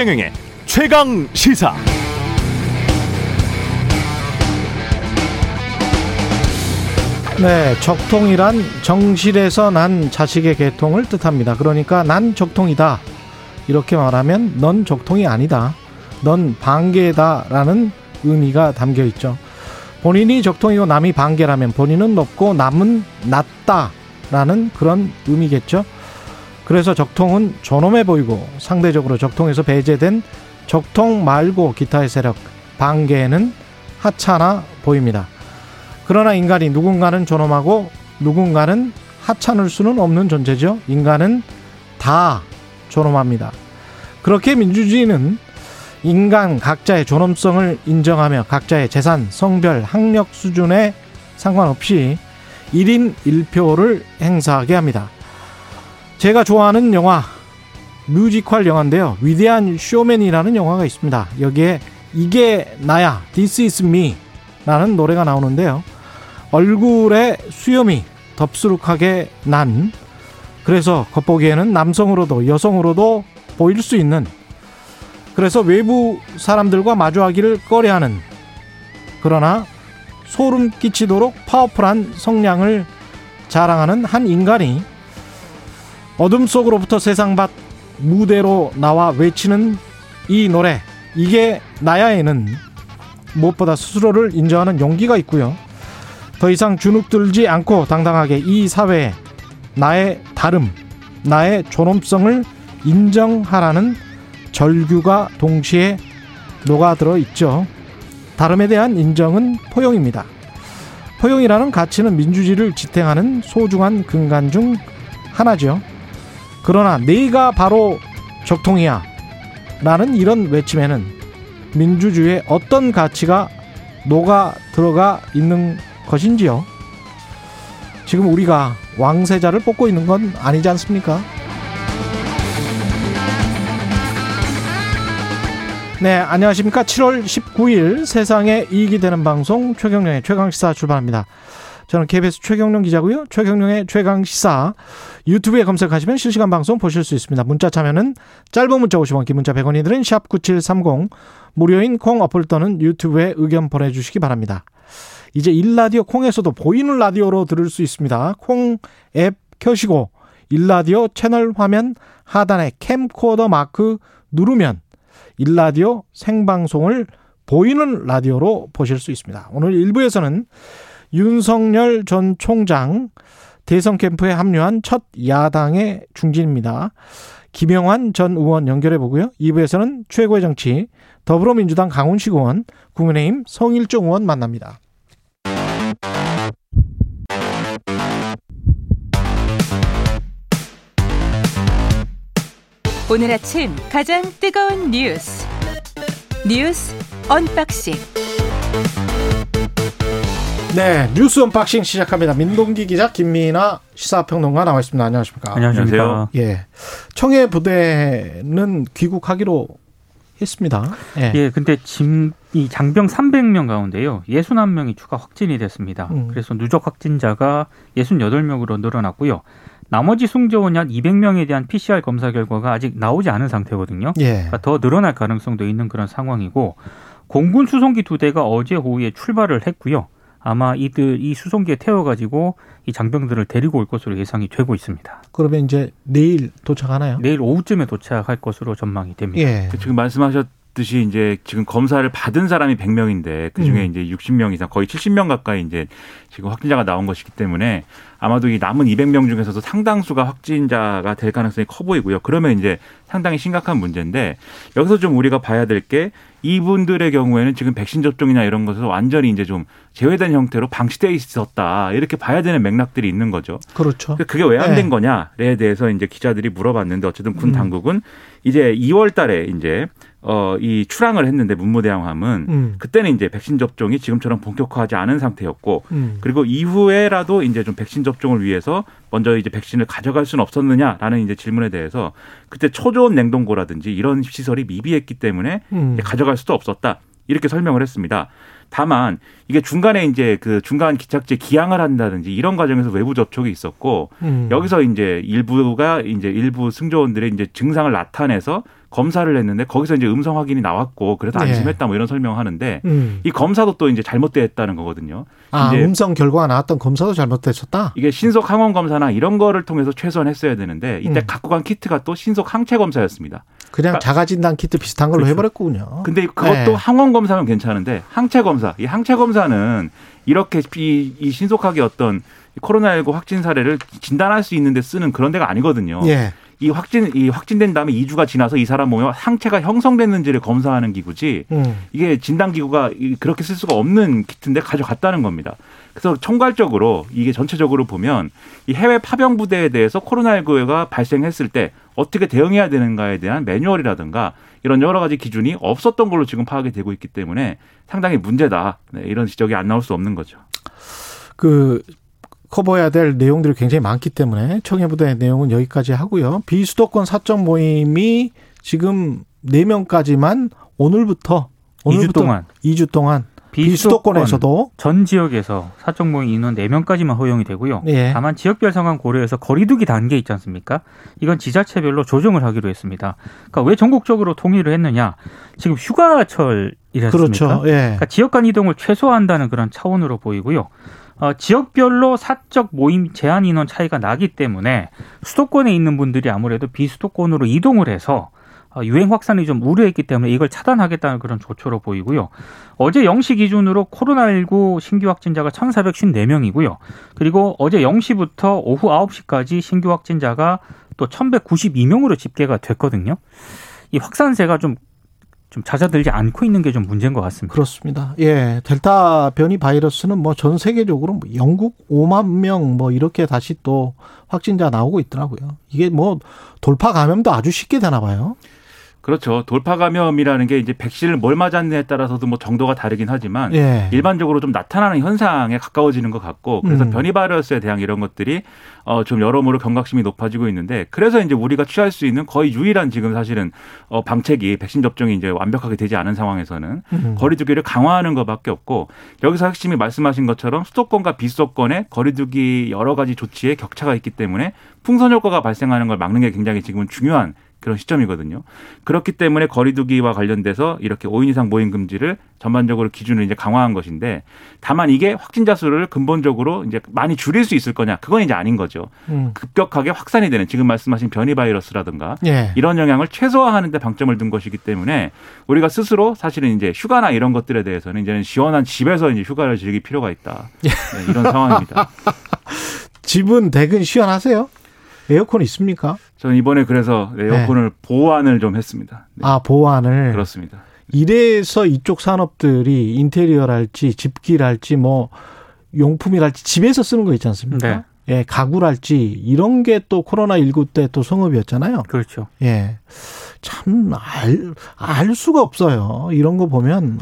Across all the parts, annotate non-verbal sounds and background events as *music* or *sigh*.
최경영의 최강 시사. 네, 적통이란 정실에서 난 자식의 계통을 뜻합니다. 그러니까 난 적통이다. 이렇게 말하면 넌 적통이 아니다. 넌 반개다라는 의미가 담겨 있죠. 본인이 적통이고 남이 반개라면 본인은 높고 남은 낮다라는 그런 의미겠죠. 그래서 적통은 존엄해 보이고 상대적으로 적통에서 배제된 적통 말고 기타의 세력 반개는 하찮아 보입니다. 그러나 인간이 누군가는 존엄하고 누군가는 하찮을 수는 없는 존재죠. 인간은 다 존엄합니다. 그렇게 민주주의는 인간 각자의 존엄성을 인정하며 각자의 재산, 성별, 학력 수준에 상관없이 1인 1표를 행사하게 합니다. 제가 좋아하는 영화 뮤지컬 영화인데요. 위대한 쇼맨이라는 영화가 있습니다. 여기에 이게 나야, This is me 라는 노래가 나오는데요. 얼굴에 수염이 덥수룩하게 난 그래서 겉보기에는 남성으로도 여성으로도 보일 수 있는 그래서 외부 사람들과 마주하기를 꺼려하는 그러나 소름 끼치도록 파워풀한 성량을 자랑하는 한 인간이 어둠 속으로부터 세상 밖 무대로 나와 외치는 이 노래 이게 나야에는 무엇보다 스스로를 인정하는 용기가 있고요. 더 이상 주눅들지 않고 당당하게 이 사회에 나의 다름, 나의 존엄성을 인정하라는 절규가 동시에 녹아들어 있죠. 다름에 대한 인정은 포용입니다. 포용이라는 가치는 민주주의를 지탱하는 소중한 근간 중 하나죠. 그러나 내가 바로 적통이야 라는 이런 외침에는 민주주의의 어떤 가치가 녹아 들어가 있는 것인지요. 지금 우리가 왕세자를 뽑고 있는 건 아니지 않습니까? 네, 안녕하십니까. 7월 19일 세상에 이익이 되는 방송 최경령의 최강시사 출발합니다. 저는 KBS 최경령 기자고요. 최경령의 최강 시사 유튜브에 검색하시면 실시간 방송 보실 수 있습니다. 문자 참여는 짧은 문자 50원, 긴 문자 100원이들은 샵 9730 무료인 콩 어플 또는 유튜브에 의견 보내주시기 바랍니다. 이제 일라디오 콩에서도 보이는 라디오로 들을 수 있습니다. 콩 앱 켜시고 일라디오 채널 화면 하단에 캠코더 마크 누르면 일라디오 생방송을 보이는 라디오로 보실 수 있습니다. 오늘 1부에서는 윤석열 전 총장 대선 캠프에 합류한 첫 야당의 중진입니다. 김영환 전 의원 연결해 보고요. 2부에서는 최고의 정치 더불어민주당 강훈식 의원, 국민의힘 성일종 의원 만납니다. 오늘 아침 가장 뜨거운 뉴스 뉴스 언박싱 네, 뉴스 unboxing 시작합니다. 민동기 기자, 김민아 시사평론가 나와 있습니다. 안녕하십니까? 안녕하세요. 예, 청해 부대는 귀국하기로 했습니다. 예, 예 근데 짐, 이 장병 300명 가운데요, 61명이 추가 확진이 됐습니다. 음. 그래서 누적 확진자가 68명으로 늘어났고요. 나머지 승조원이 한 200명에 대한 PCR 검사 결과가 아직 나오지 않은 상태거든요. 예. 그러니까 더 늘어날 가능성도 있는 그런 상황이고 공군 수송기 두 대가 어제 오후에 출발을 했고요. 아마 이들 이 수송기에 태워가지고 이 장병들을 데리고 올 것으로 예상이 되고 있습니다. 그러면 이제 내일 도착하나요? 내일 오후쯤에 도착할 것으로 전망이 됩니다. 예. 지금 말씀하셨 듯이 이제 지금 검사를 받은 사람이 100명인데 그 중에 음. 이제 60명 이상 거의 70명 가까이 이제 지금 확진자가 나온 것이기 때문에 아마도 이 남은 200명 중에서도 상당수가 확진자가 될 가능성이 커 보이고요. 그러면 이제 상당히 심각한 문제인데 여기서 좀 우리가 봐야 될 게 이분들의 경우에는 지금 백신 접종이나 이런 것에서 완전히 이제 좀 제외된 형태로 방치돼 있었다 이렇게 봐야 되는 맥락들이 있는 거죠. 그렇죠. 그게 왜 안된 네. 거냐에 대해서 이제 기자들이 물어봤는데 어쨌든 군 음. 당국은 음. 이제 2월달에 이제 어, 이 출항을 했는데 문무대왕함은 음. 그때는 이제 백신 접종이 지금처럼 본격화하지 않은 상태였고 음. 그리고 이후에라도 이제 좀 백신 접종을 위해서 먼저 이제 백신을 가져갈 수는 없었느냐라는 이제 질문에 대해서 그때 초저온 냉동고라든지 이런 시설이 미비했기 때문에 음. 가져갈 수도 없었다. 이렇게 설명을 했습니다. 다만 이게 중간에 이제 그 중간 기착지에 기항을 한다든지 이런 과정에서 외부 접촉이 있었고 음. 여기서 이제 일부가 이제 일부 승조원들의 이제 증상을 나타내서 검사를 했는데 거기서 이제 음성 확인이 나왔고 그래서 네. 안심했다 뭐 이런 설명하는데 음. 이 검사도 또 이제 잘못됐다는 거거든요. 아, 음성 결과가 나왔던 검사도 잘못됐었다. 이게 신속 항원 검사나 이런 거를 통해서 최소한 했어야 되는데 이때 음. 갖고 간 키트가 또 신속 항체 검사였습니다. 그냥 그러니까 자가 진단 키트 비슷한 걸로 그렇죠. 해버렸군요. 근데 그것도 네. 항원 검사면 괜찮은데 항체 검사, 이 항체 검사는 이렇게 이, 이 신속하게 어떤 코로나19 확진 사례를 진단할 수 있는데 쓰는 그런 데가 아니거든요. 예. 이 확진 이 확진된 다음에 2주가 지나서 이 사람 몸에 상체가 형성됐는지를 검사하는 기구지 음. 이게 진단 기구가 그렇게 쓸 수가 없는 키트인데 가져갔다는 겁니다. 그래서 총괄적으로 이게 전체적으로 보면 이 해외 파병 부대에 대해서 코로나19가 발생했을 때 어떻게 대응해야 되는가에 대한 매뉴얼이라든가 이런 여러 가지 기준이 없었던 걸로 지금 파악이 되고 있기 때문에 상당히 문제다. 네, 이런 지적이 안 나올 수 없는 거죠. 그 커버해야 될 내용들이 굉장히 많기 때문에 청해부대 내용은 여기까지 하고요. 비수도권 사적 모임이 지금 4명까지만 오늘부터 오늘부터 2주 동안 2주 동안 비수도권에서도 전 지역에서 사적 모임 인원 4명까지만 허용이 되고요. 예. 다만 지역별 상황 고려해서 거리두기 단계 있지 않습니까? 이건 지자체별로 조정을 하기로 했습니다. 그러니까 왜 전국적으로 통일을 했느냐? 지금 휴가철이랬습니까? 그렇죠. 예. 그러니까 지역 간 이동을 최소화한다는 그런 차원으로 보이고요. 어, 지역별로 사적 모임 제한 인원 차이가 나기 때문에 수도권에 있는 분들이 아무래도 비수도권으로 이동을 해서 어, 유행 확산이 좀 우려했기 때문에 이걸 차단하겠다는 그런 조처로 보이고요. 어제 0시 기준으로 코로나19 신규 확진자가 1,454명이고요. 그리고 어제 0시부터 오후 9시까지 신규 확진자가 또 1,192명으로 집계가 됐거든요. 이 확산세가 좀 좀 잦아들지 않고 있는 게 좀 문제인 것 같습니다. 그렇습니다. 예. 델타 변이 바이러스는 뭐 전 세계적으로 뭐 영국 5만 명 뭐 이렇게 다시 또 확진자 나오고 있더라고요. 이게 뭐 돌파 감염도 아주 쉽게 되나 봐요. 그렇죠. 돌파 감염이라는 게 이제 백신을 뭘 맞았느냐에 따라서도 뭐 정도가 다르긴 하지만 예. 일반적으로 좀 나타나는 현상에 가까워지는 것 같고 그래서 음. 변이 바이러스에 대한 이런 것들이 어 좀 여러모로 경각심이 높아지고 있는데 그래서 이제 우리가 취할 수 있는 거의 유일한 지금 사실은 어 방책이 백신 접종이 이제 완벽하게 되지 않은 상황에서는 음. 거리두기를 강화하는 것밖에 없고 여기서 핵심이 말씀하신 것처럼 수도권과 비수도권의 거리두기 여러 가지 조치에 격차가 있기 때문에 풍선 효과가 발생하는 걸 막는 게 굉장히 지금은 중요한 그런 시점이거든요. 그렇기 때문에 거리두기와 관련돼서 이렇게 5인 이상 모임 금지를 전반적으로 기준을 이제 강화한 것인데 다만 이게 확진자 수를 근본적으로 이제 많이 줄일 수 있을 거냐 그건 이제 아닌 거죠. 음. 급격하게 확산이 되는 지금 말씀하신 변이 바이러스라든가 예. 이런 영향을 최소화하는 데 방점을 둔 것이기 때문에 우리가 스스로 사실은 이제 휴가나 이런 것들에 대해서는 이제는 시원한 집에서 이제 휴가를 즐길 필요가 있다. 예. 네, 이런 상황입니다. *laughs* 집은 대근 시원하세요? 에어컨 있습니까? 저는 이번에 그래서 에어컨을 네. 보완을 좀 했습니다. 네. 아, 보완을. 그렇습니다. 이래서 이쪽 산업들이 인테리어랄지 집기랄지 뭐 용품이랄지 집에서 쓰는 거 있지 않습니까? 네. 예, 가구랄지 이런 게 또 코로나 19 때 또 성업이었잖아요. 그렇죠. 예. 참알알 수가 없어요. 이런 거 보면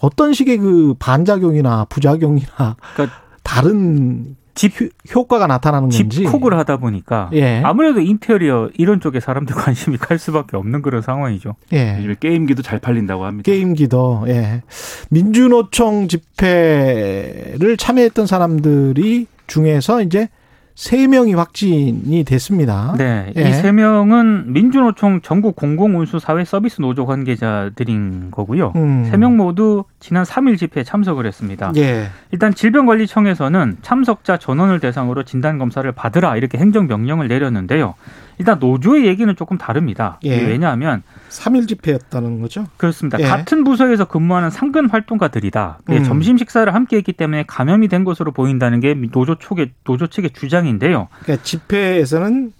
어떤 식의 그 반작용이나 부작용이나 그러니까 다른 집 효과가 나타나는 건지 집콕을 하다 보니까 예. 아무래도 인테리어 이런 쪽에 사람들 *laughs* 관심이 갈 수밖에 없는 그런 상황이죠. 예. 요즘에 게임기도 잘 팔린다고 합니다. 게임기도 예. 민주노총 집회를 참여했던 사람들이 중에서 이제 세명이 확진이 됐습니다. 네. 예. 이세 명은 민주노총 전국 공공운수사회 서비스 노조 관계자들인 거고요. 음. 세명 모두 지난 3일 집회에 참석을 했습니다. 예. 일단 질병관리청에서는 참석자 전원을 대상으로 진단검사를 받으라 이렇게 행정명령을 내렸는데요. 일단 노조의 얘기는 조금 다릅니다. 예. 왜냐하면 3일 집회였다는 거죠? 그렇습니다. 예. 같은 부서에서 근무하는 상근 활동가들이다. 음. 점심 식사를 함께 했기 때문에 감염이 된 것으로 보인다는 게 노조 측의 노조 측의 주장인데요. 그러니까 집회에서는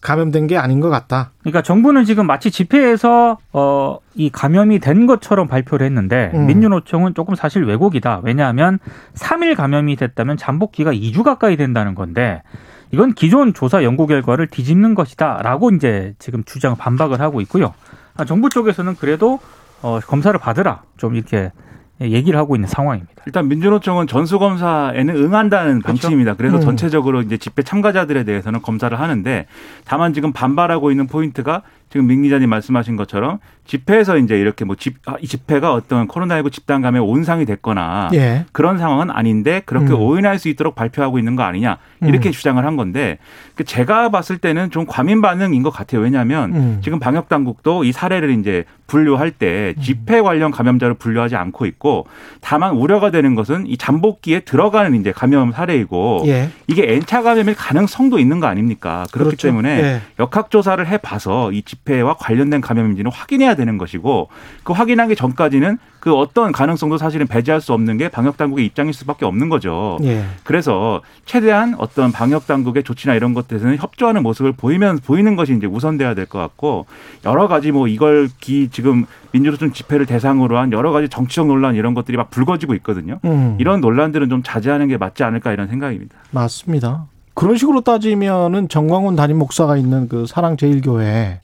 감염된 게 아닌 것 같다. 그러니까 정부는 지금 마치 집회에서 어, 이 감염이 된 것처럼 발표를 했는데 음. 민주노총은 조금 사실 왜곡이다. 왜냐하면 3일 감염이 됐다면 잠복기가 2주 가까이 된다는 건데 이건 기존 조사 연구 결과를 뒤집는 것이다라고 이제 지금 주장 반박을 하고 있고요. 아, 정부 쪽에서는 그래도 어, 검사를 받으라 좀 이렇게 얘기를 하고 있는 상황입니다. 일단 민주노총은 전수 검사에는 응한다는 그렇죠? 방침입니다. 그래서 음. 전체적으로 이제 집회 참가자들에 대해서는 검사를 하는데 다만 지금 반발하고 있는 포인트가 지금 민 기자님 말씀하신 것처럼 집회에서 이제 이렇게 뭐 집, 아, 이 집회가 어떤 코로나19 집단 감염 온상이 됐거나 예. 그런 상황은 아닌데 그렇게 음. 오인할 수 있도록 발표하고 있는 거 아니냐 이렇게 음. 주장을 한 건데 그 제가 봤을 때는 좀 과민 반응인 것 같아요. 왜냐하면 음. 지금 방역 당국도 이 사례를 이제 분류할 때 음. 집회 관련 감염자를 분류하지 않고 있고 다만 우려가 되는 것은 이 잠복기에 들어가는 이제 감염 사례이고 예. 이게 N차 감염일 가능성도 있는 거 아닙니까? 그렇기 그렇죠. 때문에 예. 역학 조사를 해 봐서 이 집 회와 관련된 감염인지는 확인해야 되는 것이고 그 확인하기 전까지는 그 어떤 가능성도 사실은 배제할 수 없는 게 방역 당국의 입장일 수밖에 없는 거죠. 예. 그래서 최대한 어떤 방역 당국의 조치나 이런 것들에서는 협조하는 모습을 보이면 보이는 것이 이제 우선돼야 될 것 같고 여러 가지 뭐 이걸 기 지금 민주노총 집회를 대상으로 한 여러 가지 정치적 논란 이런 것들이 막 불거지고 있거든요. 음. 이런 논란들은 좀 자제하는 게 맞지 않을까 이런 생각입니다. 맞습니다. 그런 식으로 따지면은 정광훈 담임 목사가 있는 그 사랑제일교회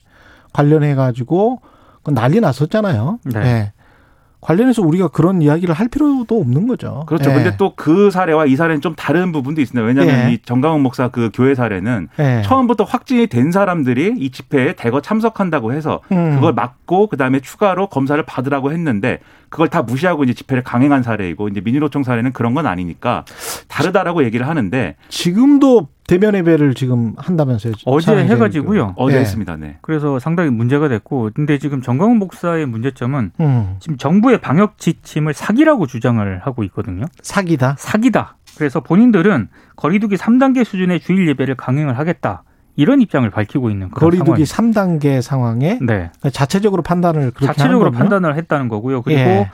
관련해 가지고 난리 났었잖아요. 네. 네. 관련해서 우리가 그런 이야기를 할 필요도 없는 거죠. 그렇죠. 예. 근데 또 그 사례와 이 사례는 좀 다른 부분도 있습니다. 왜냐하면 예. 이 정강훈 목사 그 교회 사례는 예. 처음부터 확진이 된 사람들이 이 집회에 대거 참석한다고 해서 음. 그걸 막고 그다음에 추가로 검사를 받으라고 했는데 그걸 다 무시하고 이제 집회를 강행한 사례이고 이제 민주노총 사례는 그런 건 아니니까 다르다라고 얘기를 하는데 지금도 대면 예배를 지금 한다면서요? 어제 해가지고요. 어제 네. 했습니다. 네. 그래서 상당히 문제가 됐고, 근데 지금 정광훈 목사의 문제점은 음. 지금 정부의 방역 지침을 사기라고 주장을 하고 있거든요. 사기다. 사기다. 그래서 본인들은 거리두기 3단계 수준의 주일 예배를 강행을 하겠다. 이런 입장을 밝히고 있는 그런 거리두기 상황. 3단계 상황에 네. 자체적으로 판단을 그렇게 자체적으로 판단을 했다는 거고요. 그리고 예.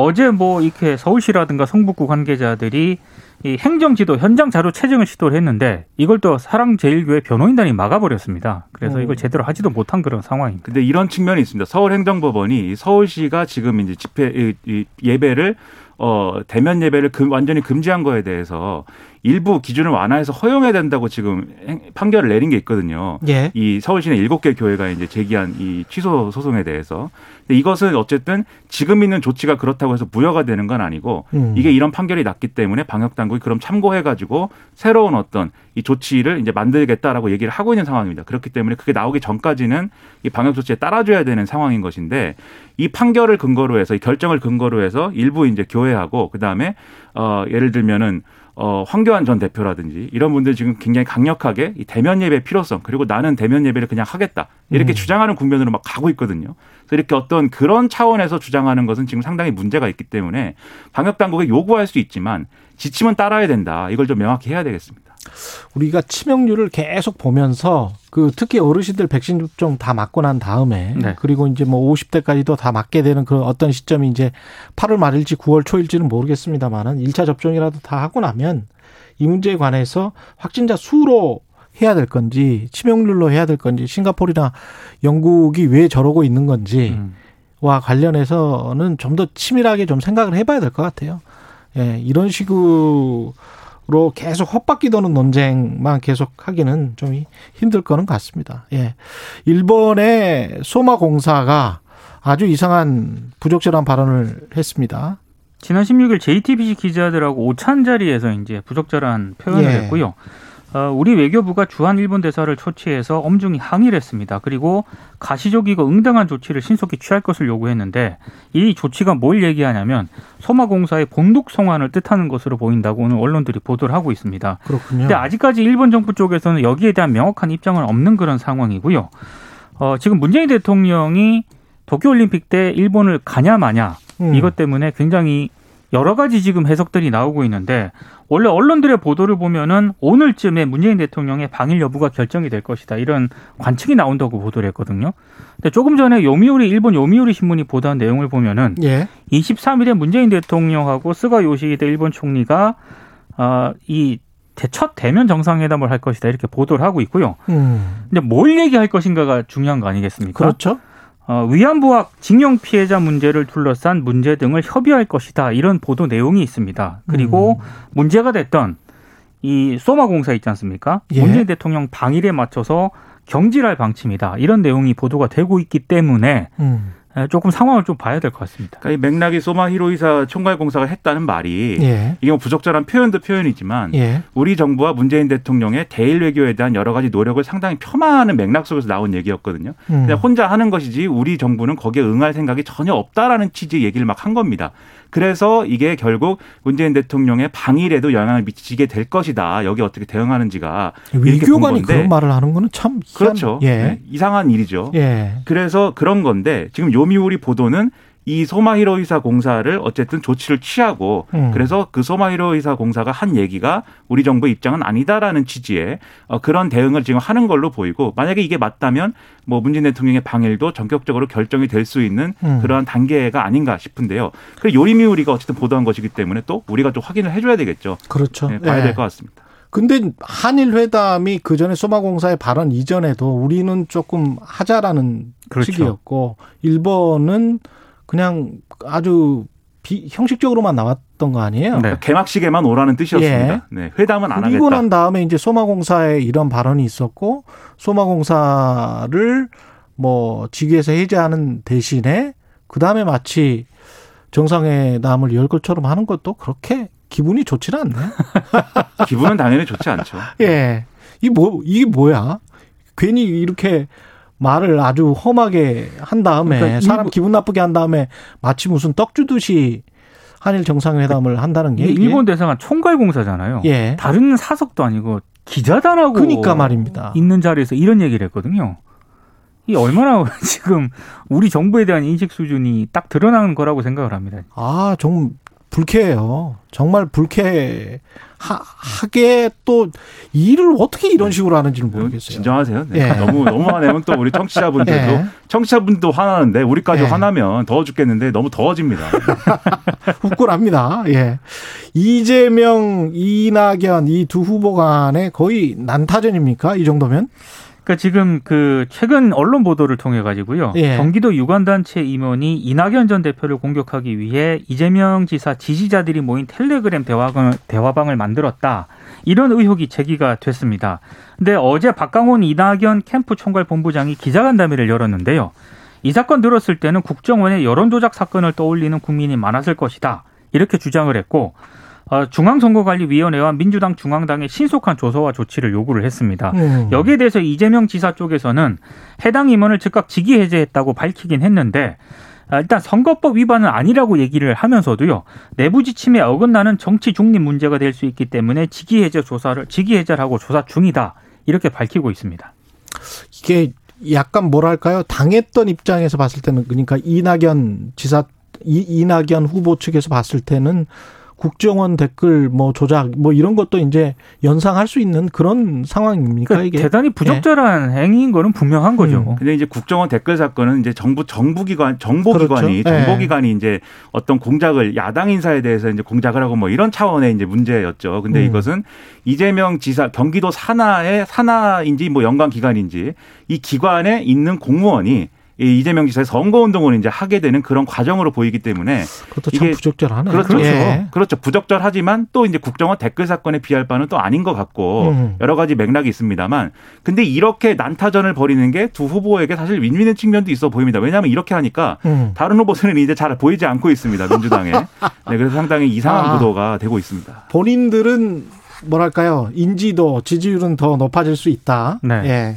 어제 뭐 이렇게 서울시라든가 성북구 관계자들이 이 행정지도 현장 자료 채증을 시도를 했는데 이걸 또 사랑제일교회 변호인단이 막아버렸습니다. 그래서 이걸 음. 제대로 하지도 못한 그런 상황입니다. 근데 이런 측면이 있습니다. 서울행정법원이 서울시가 지금 이제 집회 예배를 어 대면 예배를 금, 완전히 금지한 거에 대해서 일부 기준을 완화해서 허용해야 된다고 지금 판결을 내린 게 있거든요. 예. 이 서울시내 일곱 개 교회가 이제 제기한 이 취소 소송에 대해서. 근데 이것은 어쨌든 지금 있는 조치가 그렇다고 해서 무효가 되는 건 아니고 음. 이게 이런 판결이 났기 때문에 방역 당국이 그럼 참고해 가지고 새로운 어떤 이 조치를 이제 만들겠다라고 얘기를 하고 있는 상황입니다. 그렇기 때문에 그게 나오기 전까지는 이 방역 조치에 따라줘야 되는 상황인 것인데 이 판결을 근거로 해서 이 결정을 근거로 해서 일부 이제 교회하고 그다음에 어 예를 들면은 어, 황교안 전 대표라든지 이런 분들 지금 굉장히 강력하게 이 대면 예배 필요성 그리고 나는 대면 예배를 그냥 하겠다 이렇게 음. 주장하는 국면으로 막 가고 있거든요. 그래서 이렇게 어떤 그런 차원에서 주장하는 것은 지금 상당히 문제가 있기 때문에 방역 당국에 요구할 수 있지만 지침은 따라야 된다. 이걸 좀 명확히 해야 되겠습니다. 우리가 치명률을 계속 보면서 그 특히 어르신들 백신 접종 다 맞고 난 다음에 네. 그리고 이제 뭐 50대까지도 다 맞게 되는 그 어떤 시점이 이제 8월 말일지 9월 초일지는 모르겠습니다만은 1차 접종이라도 다 하고 나면 이 문제에 관해서 확진자 수로 해야 될 건지 치명률로 해야 될 건지 싱가포르나 영국이 왜 저러고 있는 건지와 음. 관련해서는 좀 더 치밀하게 좀 생각을 해봐야 될 것 같아요. 예, 이런 식으로 로 계속 헛바퀴 도는 논쟁만 계속 하기는 좀 힘들 거는 같습니다. 예. 일본의 소마 공사가 아주 이상한 부적절한 발언을 했습니다. 지난 16일 JTBC 기자들하고 오찬 자리에서 이제 부적절한 표현을 예. 했고요. 어, 우리 외교부가 주한 일본 대사를 초치해서 엄중히 항의를 했습니다. 그리고 가시적이고 응당한 조치를 신속히 취할 것을 요구했는데 이 조치가 뭘 얘기하냐면 소마공사의 본독 송환을 뜻하는 것으로 보인다고 오늘 언론들이 보도를 하고 있습니다. 그렇군요. 근데 아직까지 일본 정부 쪽에서는 여기에 대한 명확한 입장은 없는 그런 상황이고요. 어, 지금 문재인 대통령이 도쿄올림픽 때 일본을 가냐 마냐 음. 이것 때문에 굉장히 여러 가지 지금 해석들이 나오고 있는데 원래 언론들의 보도를 보면은 오늘쯤에 문재인 대통령의 방일 여부가 결정이 될 것이다 이런 관측이 나온다고 보도를 했거든요. 근데 조금 전에 요미우리 일본 요미우리 신문이 보도한 내용을 보면은 예. 23일에 문재인 대통령하고 스가 요시히데 일본 총리가 어이 첫 대면 정상회담을 할 것이다 이렇게 보도를 하고 있고요. 음. 근데 뭘 얘기할 것인가가 중요한 거 아니겠습니까? 그렇죠. 어, 위안부학 징용 피해자 문제를 둘러싼 문제 등을 협의할 것이다. 이런 보도 내용이 있습니다. 그리고 음. 문제가 됐던 이 소마 공사 있지 않습니까? 예. 문재인 대통령 방일에 맞춰서 경질할 방침이다. 이런 내용이 보도가 되고 있기 때문에 음. 네, 조금 상황을 좀 봐야 될 것 같습니다. 그러니까 이 맥락이 소마 히로이사 총괄공사가 했다는 말이 예. 이게 뭐 부적절한 표현도 표현이지만 예. 우리 정부와 문재인 대통령의 대일 외교에 대한 여러 가지 노력을 상당히 폄하하는 맥락 속에서 나온 얘기였거든요. 음. 그냥 혼자 하는 것이지 우리 정부는 거기에 응할 생각이 전혀 없다라는 취지의 얘기를 막 한 겁니다. 그래서 이게 결국 문재인 대통령의 방일에도 영향을 미치게 될 것이다. 여기 어떻게 대응하는지가 외교관이. 그런 말을 하는 거는 참 희한, 그렇죠. 예. 네, 이상한 일이죠. 예. 그래서 그런 건데 지금 요미우리 보도는 이 소마히로 이사 공사를 어쨌든 조치를 취하고 음. 그래서 그 소마히로 이사 공사가 한 얘기가 우리 정부 입장은 아니다라는 취지의 어, 그런 대응을 지금 하는 걸로 보이고 만약에 이게 맞다면 뭐 문재인 대통령의 방일도 전격적으로 결정이 될 수 있는 음. 그러한 단계가 아닌가 싶은데요. 그 요리미우리가 어쨌든 보도한 것이기 때문에 또 우리가 좀 확인을 해줘야 되겠죠. 그렇죠. 네, 봐야 예. 될것 같습니다. 근데 한일 회담이 그 전에 소마공사의 발언 이전에도 우리는 조금 하자라는 그렇죠. 식이었고 일본은 그냥 아주 비, 형식적으로만 나왔던 거 아니에요? 네. 개막식에만 오라는 뜻이었습니다. 예. 네, 회담은 안 그리고 하겠다. 난 다음에 이제 소마공사에 이런 발언이 있었고 소마공사를 뭐 직위에서 해제하는 대신에 그 다음에 마치 정상회담을 열 것처럼 하는 것도 그렇게 기분이 좋지는 않네. *laughs* 기분은 당연히 좋지 않죠. *laughs* 예. 이 뭐, 이게 뭐야? 괜히 이렇게 말을 아주 험하게 한 다음에 그러니까 사람 기분 나쁘게 한 다음에 마치 무슨 떡 주듯이 한일 정상회담을 한다는 게 일본 대사관 총괄 공사잖아요. 예. 다른 사석도 아니고 기자단하고 그러니까 말입니다. 있는 자리에서 이런 얘기를 했거든요. 이 얼마나 *laughs* 지금 우리 정부에 대한 인식 수준이 딱 드러나는 거라고 생각을 합니다. 아, 좀 불쾌해요. 정말 불쾌 하, 하게 또 일을 어떻게 이런 식으로 하는지는 모르겠어요. 진정하세요. 네. 예. 너무 너무 화내면 또 우리 청취자분들도 *laughs* 예. 청취자분도 화나는데 우리까지 예. 화나면 더워 죽겠는데 너무 더워집니다. *laughs* 후끈합니다. 예. 이재명, 이낙연 이 두 후보 간에 거의 난타전입니까? 이 정도면? 그러니까 지금 그 최근 언론 보도를 통해 가지고요. 예. 경기도 유관단체 임원이 이낙연 전 대표를 공격하기 위해 이재명 지사 지지자들이 모인 텔레그램 대화방을, 대화방을 만들었다. 이런 의혹이 제기가 됐습니다. 근데 어제 박강원 이낙연 캠프 총괄 본부장이 기자간담회를 열었는데요. 이 사건 들었을 때는 국정원의 여론조작 사건을 떠올리는 국민이 많았을 것이다. 이렇게 주장을 했고 어, 중앙선거관리위원회와 민주당 중앙당의 신속한 조사와 조치를 요구를 했습니다. 음. 여기에 대해서 이재명 지사 쪽에서는 해당 임원을 즉각 직위 해제했다고 밝히긴 했는데 아, 일단 선거법 위반은 아니라고 얘기를 하면서도요 내부 지침에 어긋나는 정치 중립 문제가 될 수 있기 때문에 직위 해제 조사를 직위 해제를 하고 조사 중이다 이렇게 밝히고 있습니다. 이게 약간 뭐랄까요? 당했던 입장에서 봤을 때는 그러니까 이낙연 지사 이, 이낙연 후보 측에서 봤을 때는 국정원 댓글 뭐 조작 뭐 이런 것도 이제 연상할 수 있는 그런 상황입니까 그러니까 이게? 대단히 부적절한 행위인 거는 분명한 거죠. 음. 근데 이제 국정원 댓글 사건은 이제 정부 정부기관 정보기관이 그렇죠. 네. 정보기관이 이제 어떤 공작을 야당 인사에 대해서 이제 공작을 하고 뭐 이런 차원의 이제 문제였죠. 근데 음. 이것은 이재명 지사 경기도 산하의 산하인지 뭐 연관 기관인지 이 기관에 있는 공무원이 이 이재명 지사의 선거운동을 이제 하게 되는 그런 과정으로 보이기 때문에 그것도 참 이게 부적절하네. 그렇죠. 예. 그렇죠. 부적절하지만 또 이제 국정원 댓글 사건에 비할 바는 또 아닌 것 같고 음. 여러 가지 맥락이 있습니다만 근데 이렇게 난타전을 벌이는 게 두 후보에게 사실 win-win의 측면도 있어 보입니다. 왜냐하면 이렇게 하니까 음. 다른 후보들은 이제 잘 보이지 않고 있습니다. 민주당에. 네, 그래서 상당히 이상한 아. 구도가 되고 있습니다. 본인들은 뭐랄까요? 인지도, 지지율은 더 높아질 수 있다. 네. 예.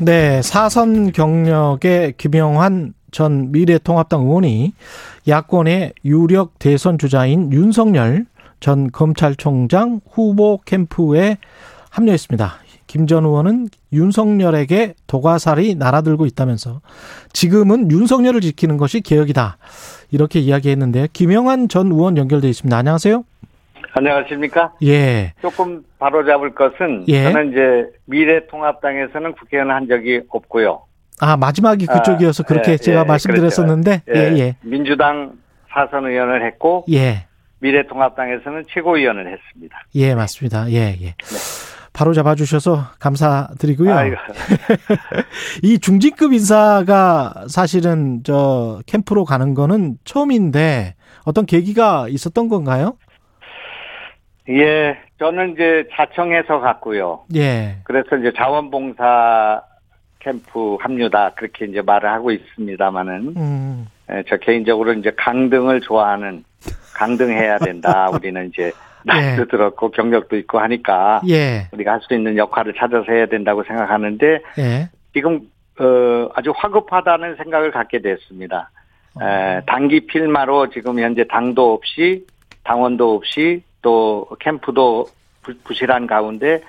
네, 사선 경력의 김영환 전 미래통합당 의원이 야권의 유력 대선 주자인 윤석열 전 검찰총장 후보 캠프에 합류했습니다. 김 전 의원은 윤석열에게 도가살이 날아들고 있다면서 지금은 윤석열을 지키는 것이 개혁이다. 이렇게 이야기했는데 김영환 전 의원 연결돼 있습니다. 안녕하세요. 안녕하십니까? 예. 조금 바로 잡을 것은 예. 저는 이제 미래통합당에서는 국회의원 한 적이 없고요. 아 마지막이 그쪽이어서 아, 그렇게 예, 제가 예, 말씀드렸었는데 그렇죠. 예, 예. 민주당 사선 의원을 했고 예. 미래통합당에서는 최고위원을 했습니다. 예 맞습니다. 예 예. 네. 바로 잡아주셔서 감사드리고요. *laughs* 이 중진급 인사가 사실은 저 캠프로 가는 거는 처음인데 어떤 계기가 있었던 건가요? 예, 저는 이제 자청해서 갔고요. 예. 그래서 이제 자원봉사 캠프 합류다 그렇게 이제 말을 하고 있습니다만은 음. 예, 저 개인적으로 이제 강등을 좋아하는 강등해야 된다. *laughs* 우리는 이제 나이도 예. 들었고 경력도 있고 하니까 예. 우리가 할 수 있는 역할을 찾아서 해야 된다고 생각하는데 예. 지금 어, 아주 화급하다는 생각을 갖게 됐습니다. 어. 에, 단기 필마로 지금 현재 당도 없이 당원도 없이 또 캠프도 부실한 가운데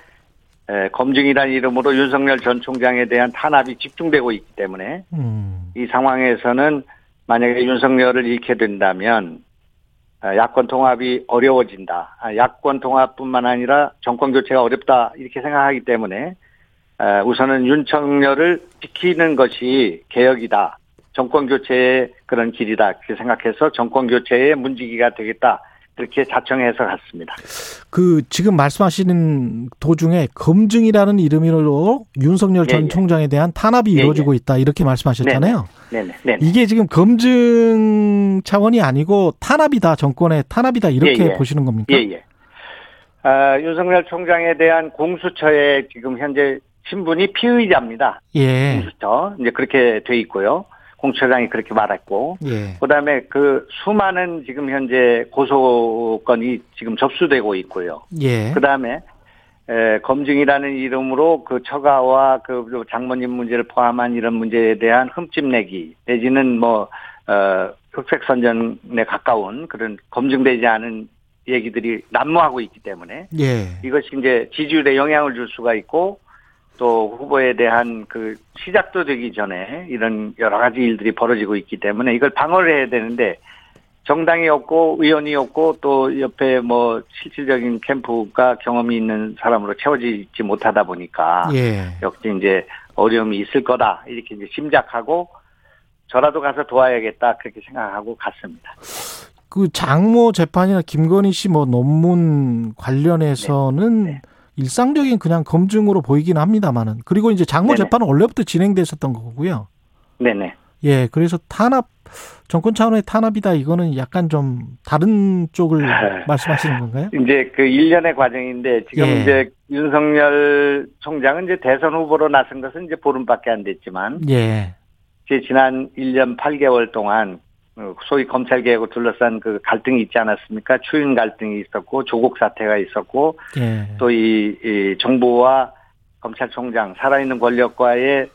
에, 검증이라는 이름으로 윤석열 전 총장에 대한 탄압이 집중되고 있기 때문에 음. 이 상황에서는 만약에 윤석열을 잃게 된다면 아, 야권 통합이 어려워진다. 아, 야권 통합뿐만 아니라 정권 교체가 어렵다 이렇게 생각하기 때문에 아, 우선은 윤석열을 지키는 것이 개혁이다. 정권 교체의 그런 길이다. 이렇게 생각해서 정권 교체의 문지기가 되겠다. 그렇게 자청해서 갔습니다. 그 지금 말씀하시는 도중에 검증이라는 이름으로 윤석열 전 예, 예. 총장에 대한 탄압이 예, 이루어지고 예. 있다 이렇게 말씀하셨잖아요. 네네. 네네. 이게 지금 검증 차원이 아니고 탄압이다 정권의 탄압이다 이렇게 예, 예. 보시는 겁니까? 예예. 아, 윤석열 총장에 대한 공수처에 지금 현재 신분이 피의자입니다. 예. 공수처 이제 그렇게 돼 있고요. 공처장이 그렇게 말했고, 예. 그다음에 그 수많은 지금 현재 고소건이 지금 접수되고 있고요. 예. 그다음에 에, 검증이라는 이름으로 그 처가와 그 장모님 문제를 포함한 이런 문제에 대한 흠집내기 내지는 뭐 어, 흑색 선전에 가까운 그런 검증되지 않은 얘기들이 난무하고 있기 때문에 예. 이것이 이제 지지율에 영향을 줄 수가 있고 또 후보에 대한 그 시작도 되기 전에 이런 여러 가지 일들이 벌어지고 있기 때문에 이걸 방어를 해야 되는데 정당이 없고 의원이 없고 또 옆에 뭐 실질적인 캠프가 경험이 있는 사람으로 채워지지 못하다 보니까 예. 역시 이제 어려움이 있을 거다 이렇게 이제 심작하고 저라도 가서 도와야겠다 그렇게 생각하고 갔습니다. 그 장모 재판이나 김건희 씨 뭐 논문 관련해서는 네. 네. 일상적인 그냥 검증으로 보이긴 합니다만은 그리고 이제 장모 네네. 재판은 원래부터 진행됐었던 거고요. 네네. 예, 그래서 탄압 정권 차원의 탄압이다 이거는 약간 좀 다른 쪽을 *laughs* 말씀하시는 건가요? 이제 그 일련의 과정인데 지금 예. 이제 윤석열 총장은 이제 대선 후보로 나선 것은 이제 보름밖에 안 됐지만 예. 제 지난 1년 8개월 동안 어, 소위 검찰 개혁을 둘러싼 그 갈등이 있지 않았습니까? 추인 갈등이 있었고 조국 사태가 있었고 예. 또이 이 정부와 검찰총장 살아있는 권력과의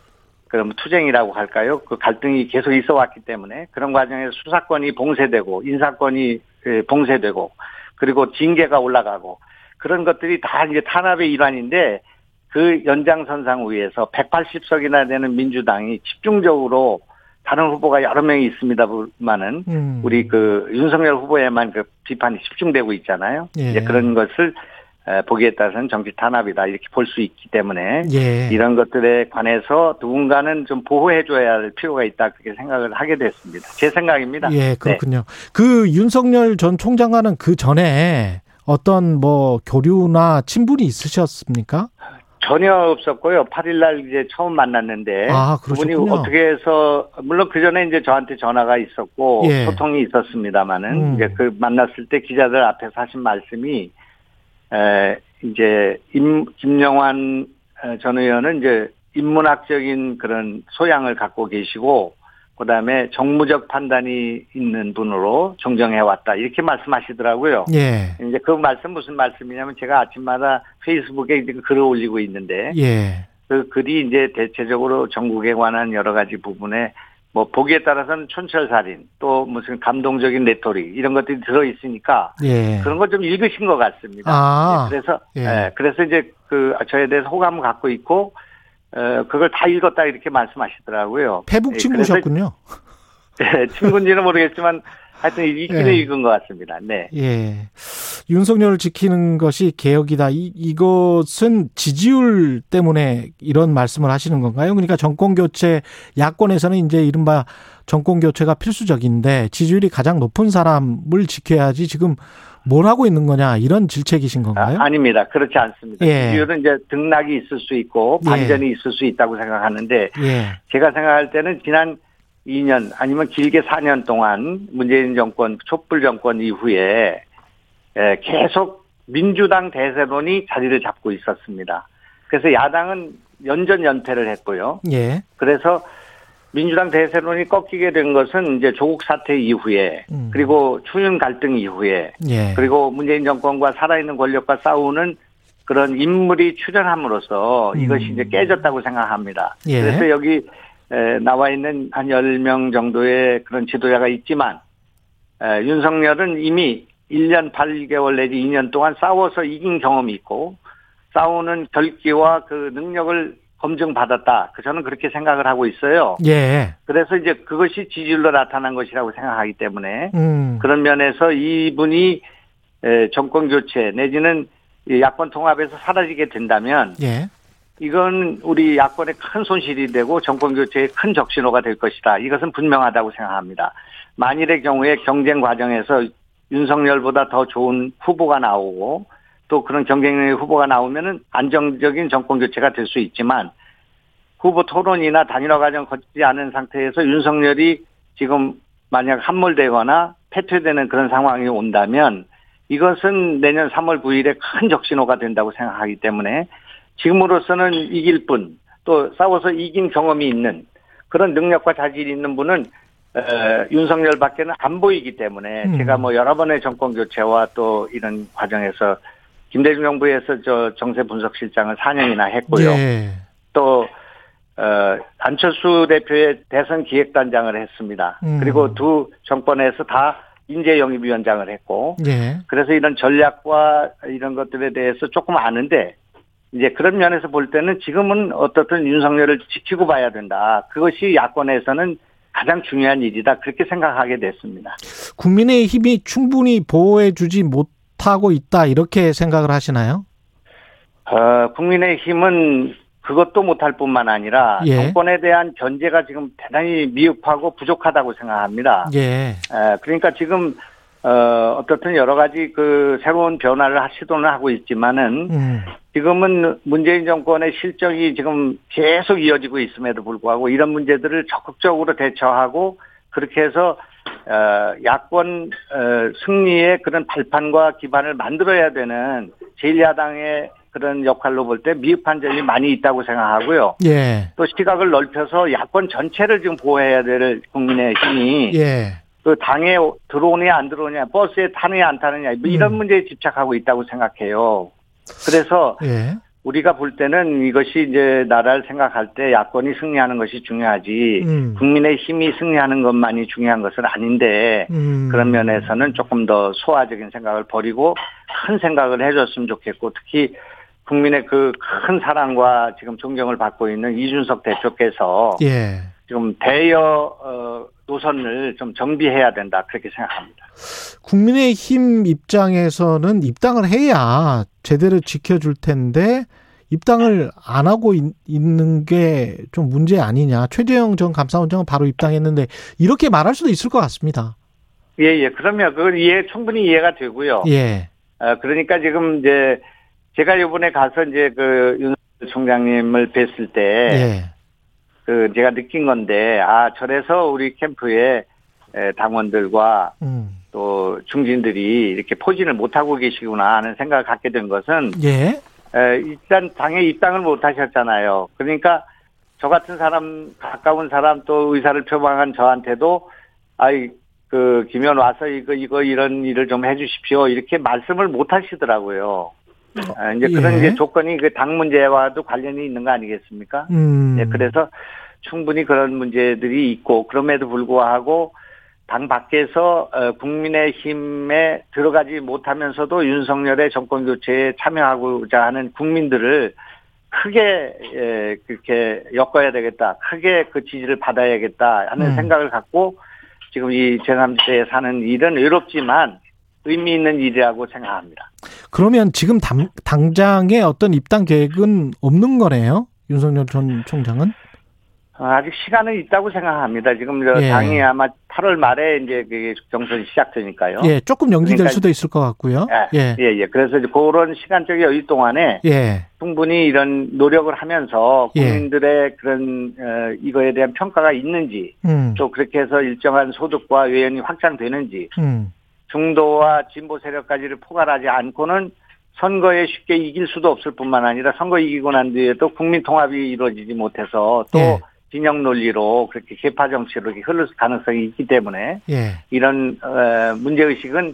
그럼 투쟁이라고 할까요? 그 갈등이 계속 있어 왔기 때문에 그런 과정에서 수사권이 봉쇄되고 인사권이 예, 봉쇄되고 그리고 징계가 올라가고 그런 것들이 다 이제 탄압의 일환인데 그 연장선상 위에서 180석이나 되는 민주당이 집중적으로 다른 후보가 여러 명이 있습니다만은 음. 우리 그 윤석열 후보에만 그 비판이 집중되고 있잖아요. 예. 이제 그런 것을 보기에 따라서는 정치 탄압이다 이렇게 볼 수 있기 때문에 예. 이런 것들에 관해서 누군가는 좀 보호해줘야 할 필요가 있다 그렇게 생각을 하게 됐습니다. 제 생각입니다. 예, 그렇군요. 네. 그 윤석열 전 총장과는 그 전에 어떤 뭐 교류나 친분이 있으셨습니까? 전혀 없었고요. 8일 날 이제 처음 만났는데 아, 그분이 어떻게 해서 물론 그 전에 이제 저한테 전화가 있었고 예. 소통이 있었습니다만은 음. 이제 그 만났을 때 기자들 앞에서 하신 말씀이 에 이제 임 김영환 전 의원은 이제 인문학적인 그런 소양을 갖고 계시고 그다음에 정무적 판단이 있는 분으로 정정해 왔다 이렇게 말씀하시더라고요. 예. 이제 그 말씀 무슨 말씀이냐면 제가 아침마다 페이스북에 글을 올리고 있는데 예. 그 글이 이제 대체적으로 전국에 관한 여러 가지 부분에 뭐 보기에 따라서는 촌철살인 또 무슨 감동적인 rhetoric 이런 것들이 들어 있으니까 예. 그런 걸좀 읽으신 것 같습니다. 아. 네, 그래서 예. 네, 그래서 이제 그 저에 대해서 호감을 갖고 있고 어, 그걸 다 읽었다 이렇게 말씀하시더라고요. 페북 예, 친구셨군요. 네, *laughs* 친구인지는 모르겠지만 하여튼 읽기는 예. 읽은 것 같습니다. 네. 예. 윤석열을 지키는 것이 개혁이다. 이, 이것은 지지율 때문에 이런 말씀을 하시는 건가요? 그러니까 정권 교체 야권에서는 이제 이른바 정권 교체가 필수적인데 지지율이 가장 높은 사람을 지켜야지 지금 뭘 하고 있는 거냐 이런 질책이신 건가요? 아, 닙니다 그렇지 않습니다. 예. 지지율은 이제 등락이 있을 수 있고 예. 반전이 예. 있을 수 있다고 생각하는데 예. 제가 생각할 때는 지난 2년 아니면 길게 4년 동안 문재인 정권 촛불 정권 이후에 계속 민주당 대세론이 자리를 잡고 있었습니다. 그래서 야당은 연전 연패를 했고요. 예. 그래서 민주당 대세론이 꺾이게 된 것은 이제 조국 사태 이후에 음. 그리고 추윤 갈등 이후에 예. 그리고 문재인 정권과 살아있는 권력과 싸우는 그런 인물이 출연함으로써 음. 이것이 이제 깨졌다고 생각합니다. 예. 그래서 여기 나와 있는 한 10명 정도의 그런 지도자가 있지만 윤석열은 이미 1년 8개월 내지 2년 동안 싸워서 이긴 경험이 있고 싸우는 결기와 그 능력을 검증받았다. 그 저는 그렇게 생각을 하고 있어요. 예. 그래서 이제 그것이 지지율로 나타난 것이라고 생각하기 때문에 음. 그런 면에서 이분이 정권 교체 내지는 야권 통합에서 사라지게 된다면 예. 이건 우리 야권의 큰 손실이 되고 정권 교체의 큰 적신호가 될 것이다. 이것은 분명하다고 생각합니다. 만일의 경우에 경쟁 과정에서 윤석열보다 더 좋은 후보가 나오고 또 그런 경쟁력의 후보가 나오면은 안정적인 정권 교체가 될 수 있지만 후보 토론이나 단일화 과정 거치지 않은 상태에서 윤석열이 지금 만약 함몰되거나 패퇴되는 그런 상황이 온다면 이것은 내년 3월 9일에 큰 적신호가 된다고 생각하기 때문에 지금으로서는 이길 뿐 또 싸워서 이긴 경험이 있는 그런 능력과 자질이 있는 분은 에, 윤석열밖에는 안 보이기 때문에 음. 제가 뭐 여러 번의 정권 교체와 또 이런 과정에서 김대중 정부에서 저 정세 분석실장을 4년이나 했고요. 예. 또 어, 안철수 대표의 대선 기획단장을 했습니다. 음. 그리고 두 정권에서 다 인재 영입위원장을 했고, 예. 그래서 이런 전략과 이런 것들에 대해서 조금 아는데, 이제 그런 면에서 볼 때는 지금은 어떻든 윤석열을 지키고 봐야 된다. 그것이 야권에서는 가장 중요한 일이다. 그렇게 생각하게 됐습니다. 국민의 힘이 충분히 보호해주지 못 못하고 있다 이렇게 생각을 하시나요? 어, 국민의힘은 그것도 못할 뿐만 아니라 예. 정권에 대한 견제가 지금 대단히 미흡하고 부족하다고 생각합니다. 예. 에, 그러니까 지금 어, 어떻든 여러 가지 그 새로운 변화를 시도는 하고 있지만은 음. 지금은 문재인 정권의 실정이 지금 계속 이어지고 있음에도 불구하고 이런 문제들을 적극적으로 대처하고 그렇게 해서 어, 야권 어, 승리의 그런 발판과 기반을 만들어야 되는 제1야당의 그런 역할로 볼 때 미흡한 점이 많이 있다고 생각하고요. 예. 또 시각을 넓혀서 야권 전체를 지금 보호해야 될 국민의 힘이 예. 그 당에 들어오느냐 안 들어오느냐 버스에 타느냐 안 타느냐 뭐 이런 음. 문제에 집착하고 있다고 생각해요. 그래서 예. 우리가 볼 때는 이것이 이제 나라를 생각할 때 야권이 승리하는 것이 중요하지 음. 국민의 힘이 승리하는 것만이 중요한 것은 아닌데 음. 그런 면에서는 조금 더 소화적인 생각을 버리고 큰 생각을 해줬으면 좋겠고 특히 국민의 그 큰 사랑과 지금 존경을 받고 있는 이준석 대표께서 예. 지금 대여 어, 노선을 좀 정비해야 된다 그렇게 생각합니다. 국민의힘 입장에서는 입당을 해야 제대로 지켜줄 텐데 입당을 안 하고 있, 는 게 좀 문제 아니냐. 최재형 전 감사원장은 바로 입당했는데 이렇게 말할 수도 있을 것 같습니다. 예, 예. 그러면 그건 이해 충분히 이해가 되고요. 예. 어, 그러니까 지금 이제 제가 이번에 가서 이제 그 윤 총장님을 뵀을 때 예. 그 제가 느낀 건데 아 저래서 우리 캠프에 당원들과 음. 또 중진들이 이렇게 포진을 못 하고 계시구나 하는 생각을 갖게 된 것은 예. 일단 당에 입당을 못 하셨잖아요. 그러니까 저 같은 사람 가까운 사람 또 의사를 표방한 저한테도 아이 그 김현 와서 이거 이거 이런 일을 좀 해주십시오 이렇게 말씀을 못 하시더라고요. 어, 이제 그런 예. 이제 조건이 그 당 문제와도 관련이 있는 거 아니겠습니까? 음. 네, 그래서 충분히 그런 문제들이 있고 그럼에도 불구하고 당 밖에서 어, 국민의힘에 들어가지 못하면서도 윤석열의 정권 교체에 참여하고자 하는 국민들을 크게 그렇게 엮어야 되겠다. 크게 그 지지를 받아야겠다 하는 음. 생각을 갖고 지금 이 제3지대에 사는 일은 외롭지만 의미 있는 일이라고 생각합니다. 그러면 지금 당, 당장의 어떤 입당 계획은 없는 거네요? 윤석열 전 총장은? 어, 아직 시간은 있다고 생각합니다. 지금 예. 당이 아마 8월 말에 이제 그 경선이 시작되니까요. 예, 조금 연기될 그러니까, 수도 있을 것 같고요. 예, 예, 예. 그래서 이제 그런 시간적 여유 동안에 예. 충분히 이런 노력을 하면서 예. 국민들의 예. 그런 어, 이거에 대한 평가가 있는지, 음. 또 그렇게 해서 일정한 소득과 외연이 확장되는지, 음. 중도와 진보 세력까지를 포괄하지 않고는 선거에 쉽게 이길 수도 없을 뿐만 아니라 선거 이기고 난 뒤에도 국민 통합이 이루어지지 못해서 또 예. 진영 논리로 그렇게 개파 정치로 이렇게 흐를 가능성이 있기 때문에 예. 이런 어, 문제 의식은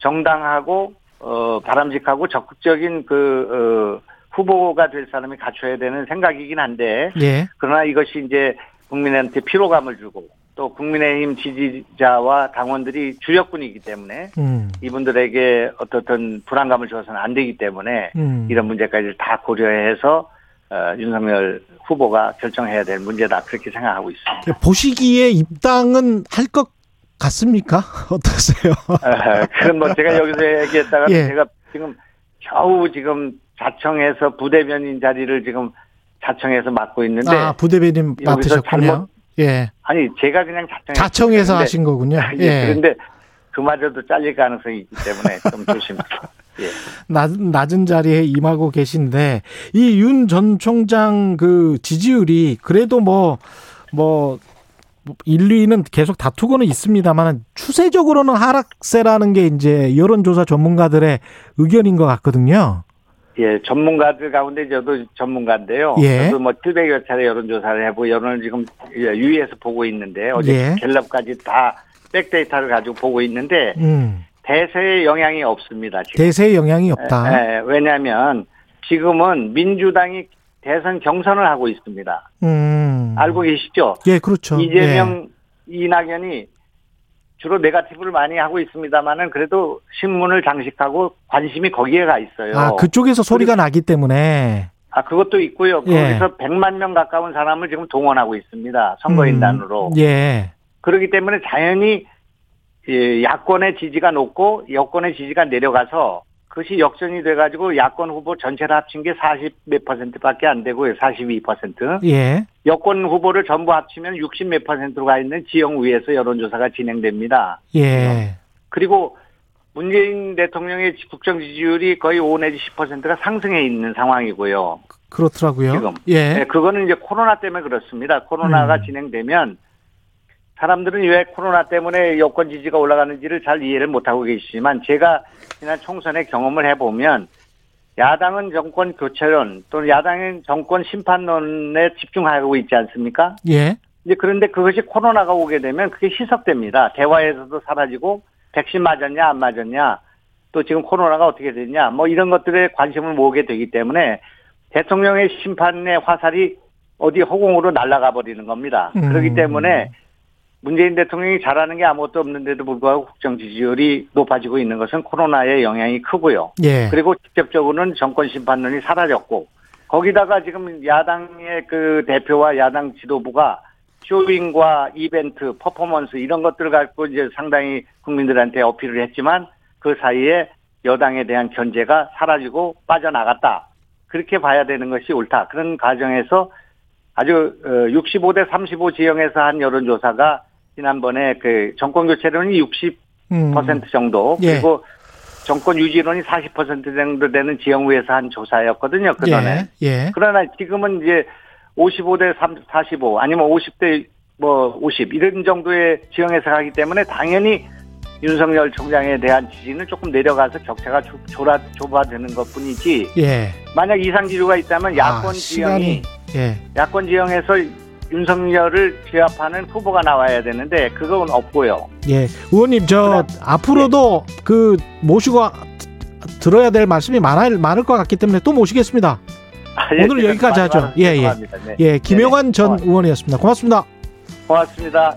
정당하고 어, 바람직하고 적극적인 그 어, 후보가 될 사람이 갖춰야 되는 생각이긴 한데 예. 그러나 이것이 이제 국민한테 피로감을 주고 또 국민의힘 지지자와 당원들이 주력군이기 때문에 음. 이분들에게 어떻든 불안감을 줘서는 안 되기 때문에 음. 이런 문제까지 다 고려해서 어, 윤석열 후보가 결정해야 될 문제다 그렇게 생각하고 있습니다. 보시기에 입당은 할 것 같습니까? *laughs* 어떠세요? 아, 그럼 뭐 제가 여기서 얘기했다가 예. 제가 지금 겨우 지금 자청에서 부대변인 자리를 지금 자청에서 맡고 있는데 아 부대변인 맡으셨군요. 예. 아니 제가 그냥 자청에서, 자청에서 하신 거군요. *laughs* 예. 예. 그런데 그마저도 잘릴 가능성이 있기 때문에 좀 조심해서. *laughs* 예. 낮은, 낮은 자리에 임하고 계신데 이 윤 전 총장 그 지지율이 그래도 뭐뭐 뭐 1, 2는 계속 다투고는 있습니다만 추세적으로는 하락세라는 게 이제 여론조사 전문가들의 의견인 것 같거든요. 예, 전문가들 가운데 저도 전문가인데요. 예. 저도 뭐 700여 차례 여론조사를 해보고 여론을 지금 유의해서 보고 있는데 어제 예. 갤럽까지 다 백데이터를 가지고 보고 있는데 음. 대세에 영향이 없습니다. 지금. 대세에 영향이 없다. 에, 에, 왜냐하면 지금은 민주당이 대선 경선을 하고 있습니다. 음. 알고 계시죠? 예, 그렇죠. 이재명, 예. 이낙연이 주로 네가티브를 많이 하고 있습니다만은 그래도 신문을 장식하고 관심이 거기에 가 있어요. 아, 그쪽에서 소리가 그리고, 나기 때문에. 아, 그것도 있고요. 예. 거기서 100만 명 가까운 사람을 지금 동원하고 있습니다. 선거인단으로. 음, 예. 그렇기 때문에 자연히 야권의 지지가 높고 여권의 지지가 내려가서 그것이 역전이 돼가지고 야권 후보 전체를 합친 게 40 몇 퍼센트밖에 안 되고요. 42 퍼센트. 예. 여권 후보를 전부 합치면 60 몇 퍼센트로 가 있는 지역위에서 여론조사가 진행됩니다. 예. 그리고 문재인 대통령의 국정 지지율이 거의 5 내지 10%가 상승해 있는 상황이고요. 그렇더라고요. 지금. 예. 네, 그거는 이제 코로나 때문에 그렇습니다. 코로나가 음. 진행되면 사람들은 왜 코로나 때문에 여권 지지가 올라가는지를 잘 이해를 못하고 계시지만 제가 지난 총선에 경험을 해보면 야당은 정권 교체론 또는 야당은 정권 심판론에 집중하고 있지 않습니까? 예. 이제 그런데 그것이 코로나가 오게 되면 그게 희석됩니다. 대화에서도 사라지고 백신 맞았냐 안 맞았냐 또 지금 코로나가 어떻게 됐냐 뭐 이런 것들에 관심을 모으게 되기 때문에 대통령의 심판의 화살이 어디 허공으로 날아가 버리는 겁니다. 음. 그렇기 때문에 문재인 대통령이 잘하는 게 아무것도 없는데도 불구하고 국정 지지율이 높아지고 있는 것은 코로나의 영향이 크고요. 예. 그리고 직접적으로는 정권 심판론이 사라졌고 거기다가 지금 야당의 그 대표와 야당 지도부가 쇼윙과 이벤트, 퍼포먼스 이런 것들을 갖고 이제 상당히 국민들한테 어필을 했지만 그 사이에 여당에 대한 견제가 사라지고 빠져나갔다. 그렇게 봐야 되는 것이 옳다. 그런 과정에서 아주 65대 어, 35 지형에서 한 여론조사가 지난번에 그 정권 교체론이 60% 음. 정도 예. 그리고 정권 유지론이 40% 정도 되는 지형구에서 한 조사였거든요. 그 전에. 예. 예. 그러나 지금은 이제 55대 45 아니면 50대 뭐 50 이런 정도의 지형에서 가기 때문에 당연히 윤석열 총장에 대한 지지는 조금 내려가서 격차가 좁아, 좁아지는 것 뿐이지. 예. 만약 이상 지류가 있다면 야권 아, 지형이 예. 야권 지형에서 윤석열을 제압하는 후보가 나와야 되는데 그건 없고요. 예, 의원님 저 그럼, 앞으로도 예. 그 모시고 들어야 될 말씀이 많을 많을 것 같기 때문에 또 모시겠습니다. 아, 예, 오늘 여기까지 하죠. 예, 예. 네. 예, 김영환 네, 전 고맙습니다. 의원이었습니다. 고맙습니다. 고맙습니다.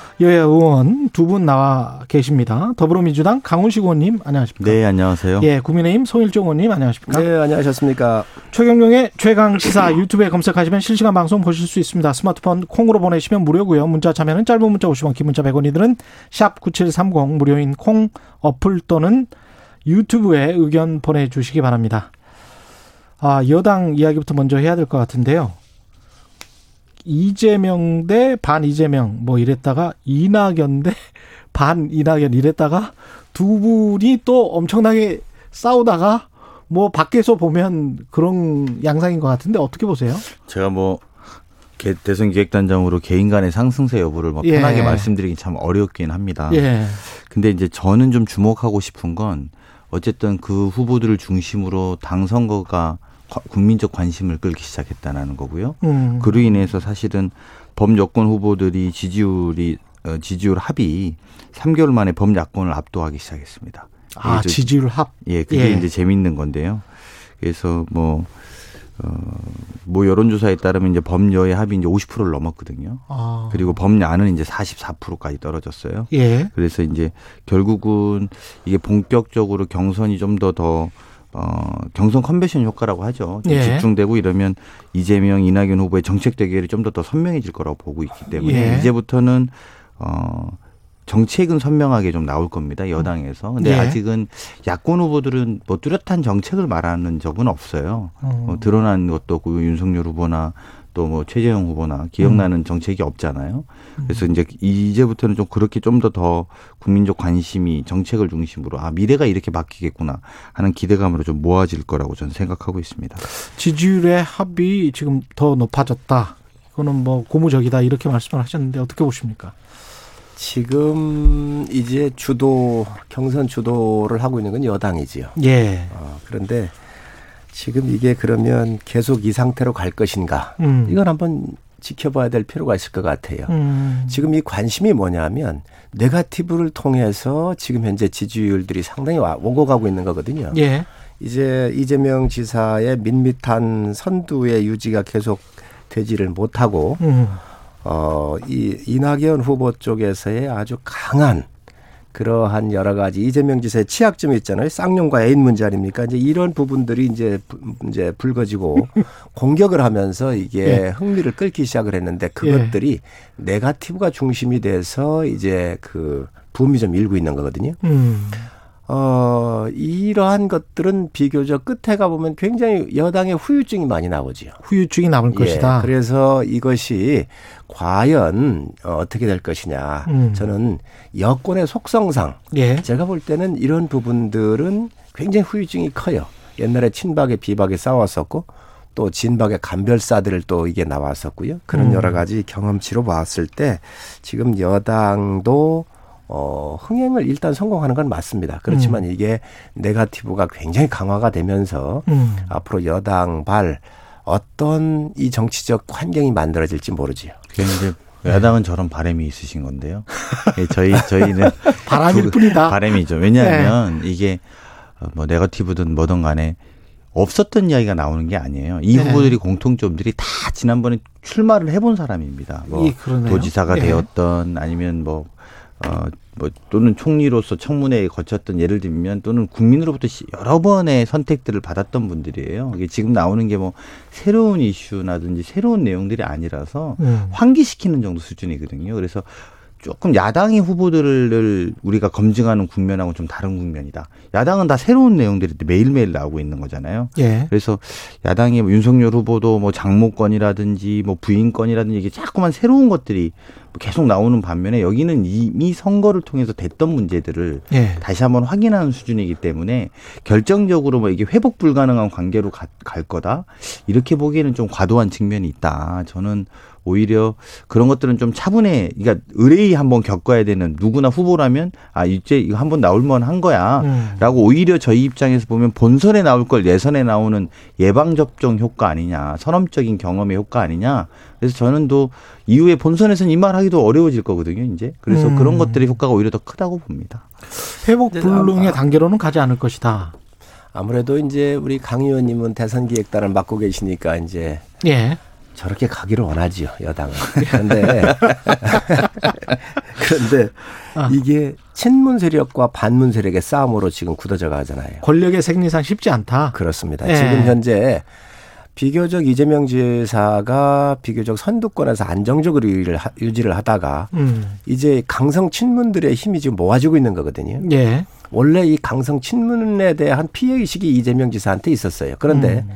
여야 의원 두 분 나와 계십니다. 더불어민주당 강훈식 의원님 안녕하십니까? 네, 안녕하세요. 예, 국민의힘 송일종 의원님 안녕하십니까? 네, 안녕하셨습니까? 최경룡의 최강 시사 유튜브에 검색하시면 실시간 방송 보실 수 있습니다. 스마트폰 콩으로 보내시면 무료고요. 문자 참여는 짧은 문자 50원, 긴 문자 100원이들은 샵 9730 무료인 콩 어플 또는 유튜브에 의견 보내주시기 바랍니다. 아, 여당 이야기부터 먼저 해야 될 것 같은데요. 이재명 대 반 이재명 뭐 이랬다가 이낙연 대 *laughs* 반 이낙연 이랬다가 두 분이 또 엄청나게 싸우다가 뭐 밖에서 보면 그런 양상인 것 같은데 어떻게 보세요? 제가 뭐 대선 기획단장으로 개인 간의 상승세 여부를 뭐 편하게 예. 말씀드리긴 참 어렵긴 합니다. 예. 근데 이제 저는 좀 주목하고 싶은 건 어쨌든 그 후보들을 중심으로 당 선거가 국민적 관심을 끌기 시작했다는 거고요. 음. 그로 인해서 사실은 범여권 후보들이 지지율이 어, 지지율 합이 3개월 만에 범야권을 압도하기 시작했습니다. 아, 지지율 합? 예, 그게 예. 이제 재미있는 건데요. 그래서 뭐, 어, 뭐 여론조사에 따르면 이제 범여의 합이 이제 50%를 넘었거든요. 아. 그리고 범야는 이제 44%까지 떨어졌어요. 예. 그래서 이제 결국은 이게 본격적으로 경선이 좀 더더 더 어, 경선 컨벤션 효과라고 하죠. 예. 집중되고 이러면 이재명, 이낙연 후보의 정책 대결이 좀 더 더 선명해질 거라고 보고 있기 때문에 예. 이제부터는 어, 정책은 선명하게 좀 나올 겁니다. 여당에서. 근데 예. 아직은 야권 후보들은 뭐 뚜렷한 정책을 말하는 적은 없어요. 어. 뭐 드러난 것도 없고 윤석열 후보나 또 뭐 최재형 후보나 기억나는 음. 정책이 없잖아요. 그래서 이제 이제부터는 좀 그렇게 좀 더더 더 국민적 관심이 정책을 중심으로 아 미래가 이렇게 바뀌겠구나 하는 기대감으로 좀 모아질 거라고 저는 생각하고 있습니다. 지지율의 합이 지금 더 높아졌다. 이거는 뭐 고무적이다 이렇게 말씀을 하셨는데 어떻게 보십니까? 지금 이제 주도 경선 주도를 하고 있는 건 여당이지요. 예. 어, 그런데 지금 이게 그러면 계속 이 상태로 갈 것인가? 음. 이건 한번 지켜봐야 될 필요가 있을 것 같아요. 음. 지금 이 관심이 뭐냐면 네가티브를 통해서 지금 현재 지지율들이 상당히 오고 가고 있는 거거든요. 예. 이제 이재명 지사의 밋밋한 선두의 유지가 계속 되지를 못하고 음. 어, 이 이낙연 후보 쪽에서의 아주 강한 그러한 여러 가지 이재명 지사의 취약점이 있잖아요. 쌍용과 애인 문제 아닙니까? 이제 이런 부분들이 이제 이제 불거지고 *laughs* 공격을 하면서 이게 예. 흥미를 끌기 시작을 했는데 그것들이 예. 네가티브가 중심이 돼서 이제 그 붐이 좀 일고 있는 거거든요. 음. 어, 이러한 것들은 비교적 끝에 가보면 굉장히 여당의 후유증이 많이 나오지요. 후유증이 남을 예, 것이다. 그래서 이것이 과연 어떻게 될 것이냐. 음. 저는 여권의 속성상 예. 제가 볼 때는 이런 부분들은 굉장히 후유증이 커요. 옛날에 친박에 비박에 싸웠었고 또 진박의 간별사들을 또 이게 나왔었고요. 그런 음. 여러 가지 경험치로 봤을 때 지금 여당도 어, 흥행을 일단 성공하는 건 맞습니다. 그렇지만 음. 이게 네가티브가 굉장히 강화가 되면서 음. 앞으로 여당 발 어떤 이 정치적 환경이 만들어질지 모르지요. 그게 야당은 저런 바람이 있으신 건데요. 예, 저희 저희는 *laughs* 바람일 뿐이다. 바람이죠. 왜냐하면 네. 이게 뭐 네거티브든 뭐든 간에 없었던 이야기가 나오는 게 아니에요. 이 네. 후보들이 공통점들이 다 지난번에 출마를 해본 사람입니다. 뭐 도지사가 네. 되었던 아니면 뭐 어, 뭐 또는 총리로서 청문회에 거쳤던 예를 들면 또는 국민으로부터 여러 번의 선택들을 받았던 분들이에요. 이게 지금 나오는 게 뭐 새로운 이슈나든지 새로운 내용들이 아니라서 음. 환기시키는 정도 수준이거든요. 그래서 조금 야당의 후보들을 우리가 검증하는 국면하고 좀 다른 국면이다. 야당은 다 새로운 내용들이 매일매일 나오고 있는 거잖아요. 예. 그래서 야당의 뭐 윤석열 후보도 뭐 장모권이라든지 뭐 부인권이라든지 이게 자꾸만 새로운 것들이 계속 나오는 반면에 여기는 이미 선거를 통해서 됐던 문제들을 예. 다시 한번 확인하는 수준이기 때문에 결정적으로 뭐 이게 회복 불가능한 관계로 가, 갈 거다 이렇게 보기에는 좀 과도한 측면이 있다. 저는 오히려 그런 것들은 좀 차분해. 그러니까 의뢰이 한번 겪어야 되는 누구나 후보라면 아 이제 이거 한번 나올 만 한 거야라고 음. 오히려 저희 입장에서 보면 본선에 나올 걸 예선에 나오는 예방 접종 효과 아니냐, 선험적인 경험의 효과 아니냐. 그래서 저는 또 이후에 본선에서는 이 말 하기도 어려워질 거거든요, 이제. 그래서 음. 그런 것들의 효과가 오히려 더 크다고 봅니다. 회복 불능의 단계로는 가지 않을 것이다. 아무래도 이제 우리 강 의원님은 대선 기획단을 맡고 계시니까 이제 예. 저렇게 가기를 원하지요 여당은. 그런데 *laughs* 그런데 아. 이게 친문 세력과 반문 세력의 싸움으로 지금 굳어져 가잖아요. 권력의 생리상 쉽지 않다. 그렇습니다. 예. 지금 현재 비교적 이재명 지사가 비교적 선두권에서 안정적으로 유지를 하다가 음. 이제 강성 친문들의 힘이 지금 모아지고 있는 거거든요. 예. 원래 이 강성 친문에 대한 피해 의식이 이재명 지사한테 있었어요. 그런데 음.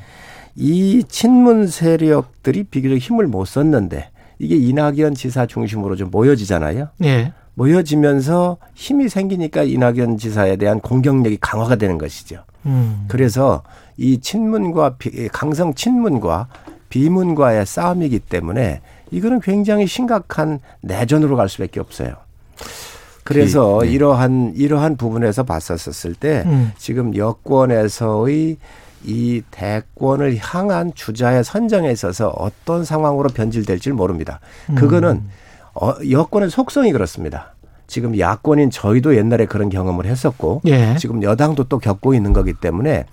이 친문 세력들이 비교적 힘을 못 썼는데 이게 이낙연 지사 중심으로 좀 모여지잖아요. 예. 모여지면서 힘이 생기니까 이낙연 지사에 대한 공격력이 강화가 되는 것이죠. 음. 그래서 이 친문과 비, 강성 친문과 비문과의 싸움이기 때문에 이거는 굉장히 심각한 내전으로 갈 수밖에 없어요. 그래서 네. 이러한 이러한 부분에서 봤었을 때 음. 지금 여권에서의 이 대권을 향한 주자의 선정에 있어서 어떤 상황으로 변질될지 모릅니다. 그거는 음. 어, 여권의 속성이 그렇습니다. 지금 야권인 저희도 옛날에 그런 경험을 했었고 예. 지금 여당도 또 겪고 있는 거기 때문에